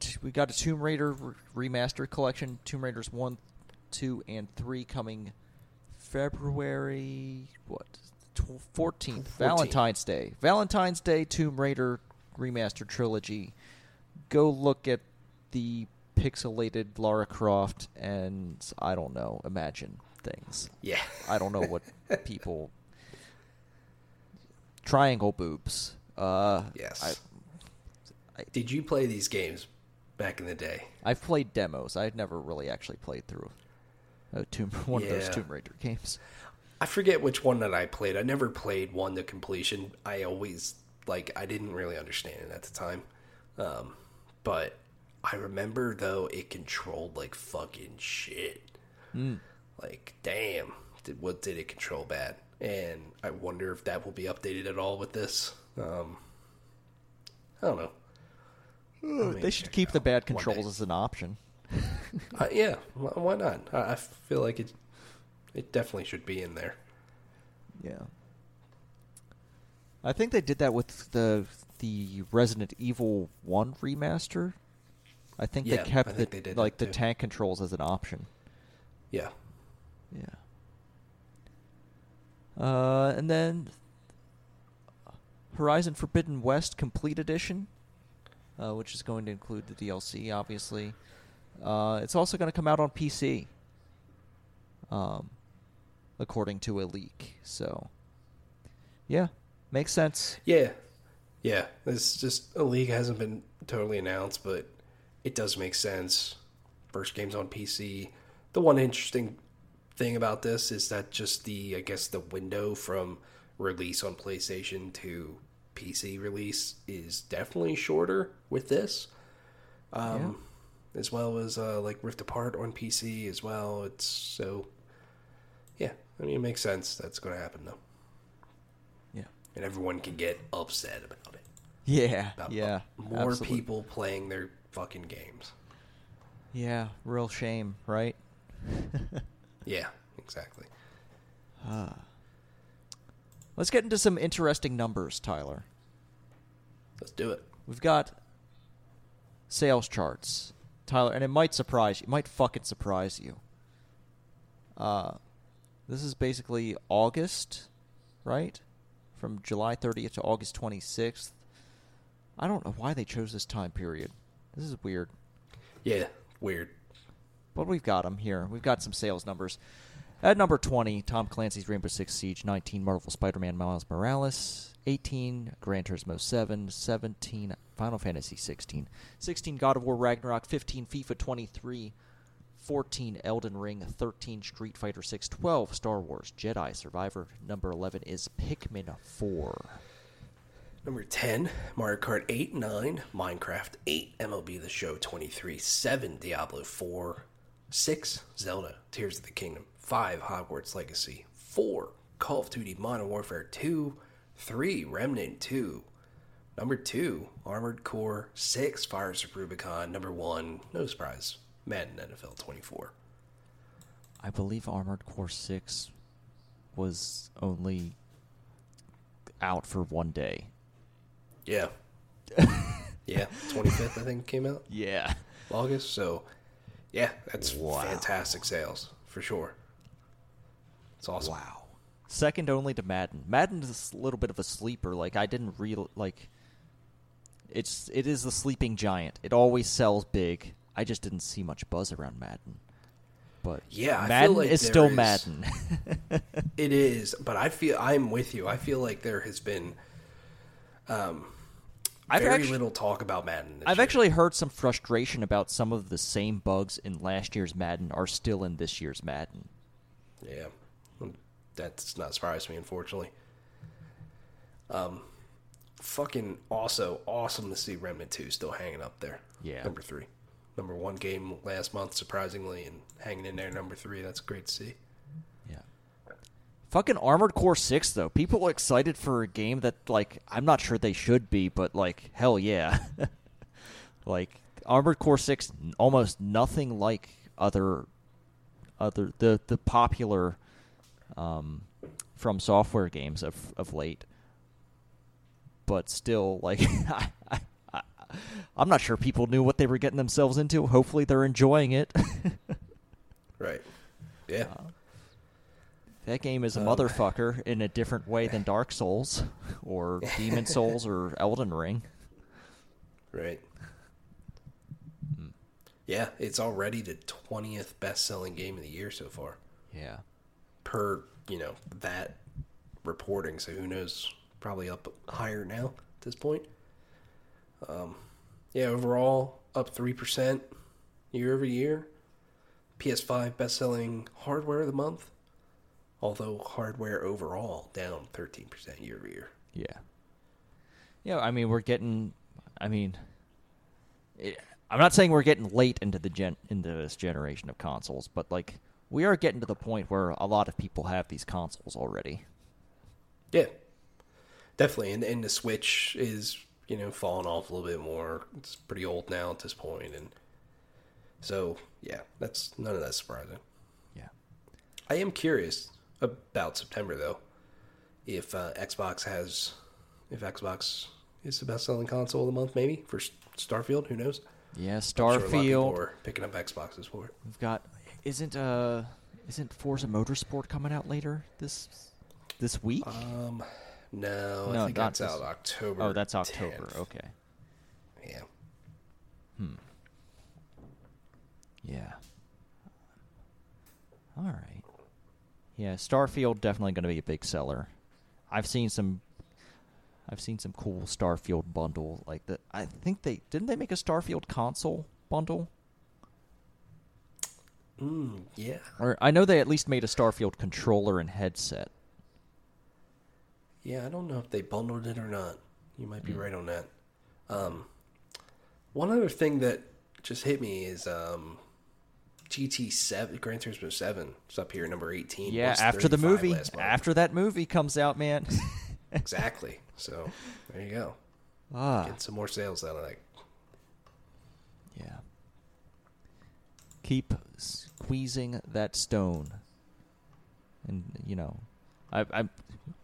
t- we got a Tomb Raider re- remastered collection. Tomb Raiders one, two, and three coming February what fourteenth, 14th. Valentine's Day. Valentine's Day Tomb Raider remastered trilogy. Go look at the pixelated Lara Croft and I don't know, imagine things. Yeah, I don't know what people triangle boobs. Uh, Yes. Did you play these games back in the day? I've played demos. I've never really actually played through a tomb, one of those Tomb Raider games. I forget which one that I played. I never played one to completion. I always like I didn't really understand it at the time. Um, but I remember though it controlled like fucking shit. Like damn, did, what did it control bad? And I wonder if that will be updated at all with this. Um, I don't know. They should keep the bad controls as an option. Uh, yeah, why not? I, I feel like it. It definitely should be in there. Yeah. I think they did that with the the Resident Evil One remaster. I think Yeah, they kept I the they like the too. tank controls as an option. Yeah. Yeah. Uh, and then Horizon Forbidden West Complete Edition, uh, which is going to include the DLC, obviously. Uh, it's also going to come out on PC, um, according to a leak. So, yeah, makes sense. Yeah, yeah. It's just a leak hasn't been totally announced, but it does make sense. First game's on PC. The one interesting thing about this is that just the I guess the window from release on PlayStation to PC release is definitely shorter with this. Um, as well as uh, like Rift Apart on PC as well. It's so yeah. I mean, it makes sense. That's going to happen though, Yeah. and everyone can get upset about it. Yeah. about yeah. more absolutely. people playing their fucking games. Yeah. Real shame, right? Yeah, exactly. Ah. Let's get into some interesting numbers, Tyler. Let's do it. We've got sales charts, Tyler, and it might surprise you. It might fucking surprise you. Uh, this is basically August, right? From July 30th to August 26th. I don't know why they chose this time period. This is weird. Yeah, weird. But we've got them here. We've got some sales numbers. At number 20, Tom Clancy's Rainbow Six Siege. 19, Marvel Spider-Man Miles Morales. 18, Gran Turismo 7. 17, Final Fantasy 16. 16, God of War Ragnarok. 15, FIFA 23. 14, Elden Ring. 13, Street Fighter 6. 12, Star Wars Jedi Survivor. Number 11 is Pikmin 4. Number 10, Mario Kart 8, 9, Minecraft 8, MLB The Show 23, 7, Diablo 4, 6, Zelda, Tears of the Kingdom, 5, Hogwarts Legacy, 4, Call of Duty Modern Warfare 2, 3, Remnant 2, number 2, Armored Core 6, Fires of Rubicon, number 1, no surprise, Madden NFL 24. I believe Armored Core 6 was only out for one day. Yeah. yeah, 25th, I think, came out. Yeah. August. So, yeah, that's Wow. fantastic sales for sure. It's awesome. Wow. Second only to Madden. Madden is a little bit of a sleeper. Like I didn't real like. It's it is the sleeping giant. It always sells big. I just didn't see much buzz around Madden. But Yeah, I feel Madden like is still is- Madden. It is, but I feel I'm with you. I feel like there has been um, I've very actu- little talk about Madden. This I've year. actually heard some frustration about some of the same bugs in last year's Madden are still in this year's Madden. Yeah, that's not surprised me, unfortunately. Um, fucking also awesome to see Remnant Two still hanging up there. Yeah. number three, number one game last month, surprisingly, and hanging in there, number three. That's great to see. Yeah. Fucking Armored Core 6 though. People are excited for a game that like I'm not sure they should be, but like hell yeah. like Armored Core 6 almost nothing like other other the the popular um FromSoftware games of of late. But still like I, I, I'm not sure people knew what they were getting themselves into. Hopefully they're enjoying it. Right. Yeah. That game is a Um, motherfucker in a different way than Dark Souls or Demon Souls or Elden Ring. Right. Yeah, it's already the twentieth best-selling game of the year so far. Yeah. Per you know that reporting. So who knows? Probably up higher now at this point. Um, yeah, overall up three percent year over year. PS5 best-selling hardware of the month, although hardware overall down thirteen percent year over year. Yeah. Yeah, I mean we're getting I mean it, I'm not saying we're getting late into the gen into this generation of consoles, but like we are getting to the point where a lot of people have these consoles already. Yeah, definitely. And, and the Switch is, you know, falling off a little bit more. It's pretty old now at this point, and so yeah, that's none of that surprising. Yeah. I am curious about September though. If uh, Xbox has, if Xbox is the best-selling console of the month, maybe for Starfield, who knows? Yeah, I'm sure a lot of people Starfield. are picking up Xboxes for it. We've got isn't uh isn't Forza Motorsport coming out later this this week? Um, no, No, I think that's this- out October. oh, that's October. 10th. Okay. Yeah. Hmm. Yeah. All right. Yeah, Starfield definitely going to be a big seller. I've seen some. I've seen some cool Starfield bundle like that. I think they didn't they make a Starfield console bundle, Mm, yeah. or I know they at least made a Starfield controller and headset. Yeah, I don't know if they bundled it or not. You might be right on that. Um, one other thing that just hit me is um, GT Seven, Gran Turismo Seven, is up here, number eighteen. Yeah, after the movie, after that movie comes out, man. exactly. So there you go. ah, Get some more sales out of that. yeah. Keep squeezing that stone. And you know, I, I'm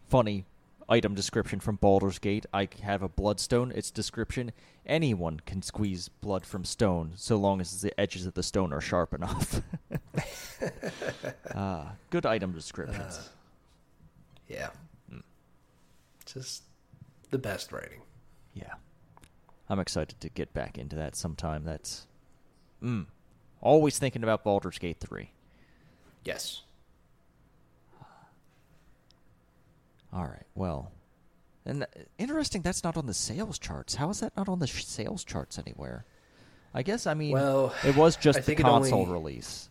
funny item description from Baldur's Gate. I have a bloodstone. Its description: anyone can squeeze blood from stone, so long as the edges of the stone are sharp enough. Ah, good item descriptions. Yeah. Just the best writing. Yeah. I'm excited to get back into that sometime. That's mm, always thinking about Baldur's Gate 3. Yes. All right. Well, and th- interesting that's not on the sales charts. How is that not on the sh- sales charts anywhere? I guess I mean Well, it was just I the console only- release.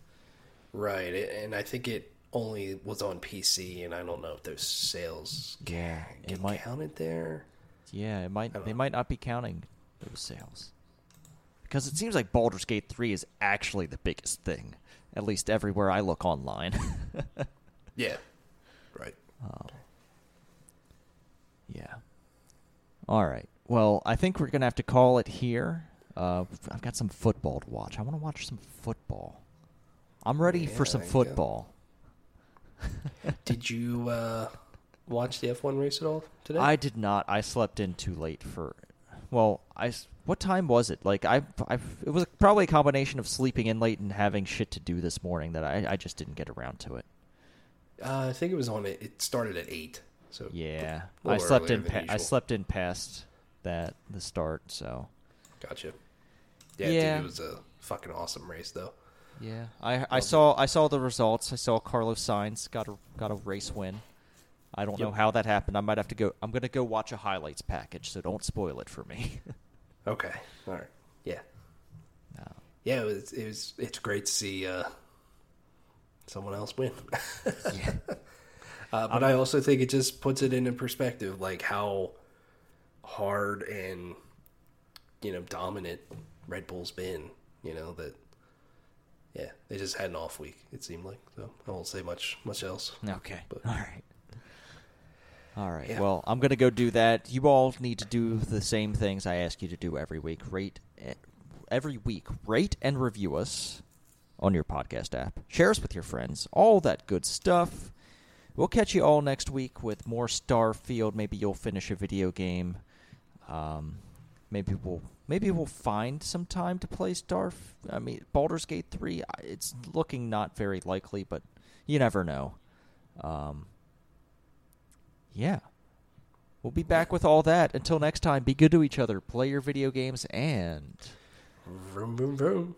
Right, it- and I think it only was on PC, and I don't know if those sales Yeah, it get might counted there. Yeah, it might they know. might not be counting those sales. Because it seems like Baldur's Gate 3 is actually the biggest thing, at least everywhere I look online. Yeah. Right. Yeah. All right. Well, I think we're going to have to call it here. Uh, I've got some football to watch. I want to watch some football. I'm ready for some there you go. football. Did you uh, watch the F1 race at all today? I did not. I slept in too late for. Well, I. What time was it? Like I, I. It was probably a combination of sleeping in late and having shit to do this morning that I, I just didn't get around to it. Uh, I think it was on it. It started at eight. So Yeah, I slept in. Pa- I slept in past that the start. So gotcha. Yeah, Yeah. Dude, it was a fucking awesome race though. yeah, I I Love saw I saw the results. I saw Carlos Sainz got a got a race win. I don't know how that happened. I might have to go. I'm gonna go watch a highlights package, so don't spoil it for me. Okay, all right, yeah, yeah. It was. It was. It's great to see uh, someone else win. Yeah. Uh, but I also think it just puts it into perspective, like how hard and you know dominant Red Bull's been. You know that, yeah, they just had an off week. It seemed like so. I won't say much much else. Okay. But- all right. All right. Yeah. Well, I'm going to go do that. You all need to do the same things I ask you to do every week. Rate eh, every week. Rate and review us on your podcast app. Share us with your friends. All that good stuff. We'll catch you all next week with more Starfield. Maybe you'll finish a video game. Um, maybe we'll maybe we'll find some time to play Starf. I mean, Baldur's Gate three. It's looking not very likely, but you never know. Um, yeah. We'll be back with all that. Until next time, be good to each other, play your video games, and Vroom vroom vroom.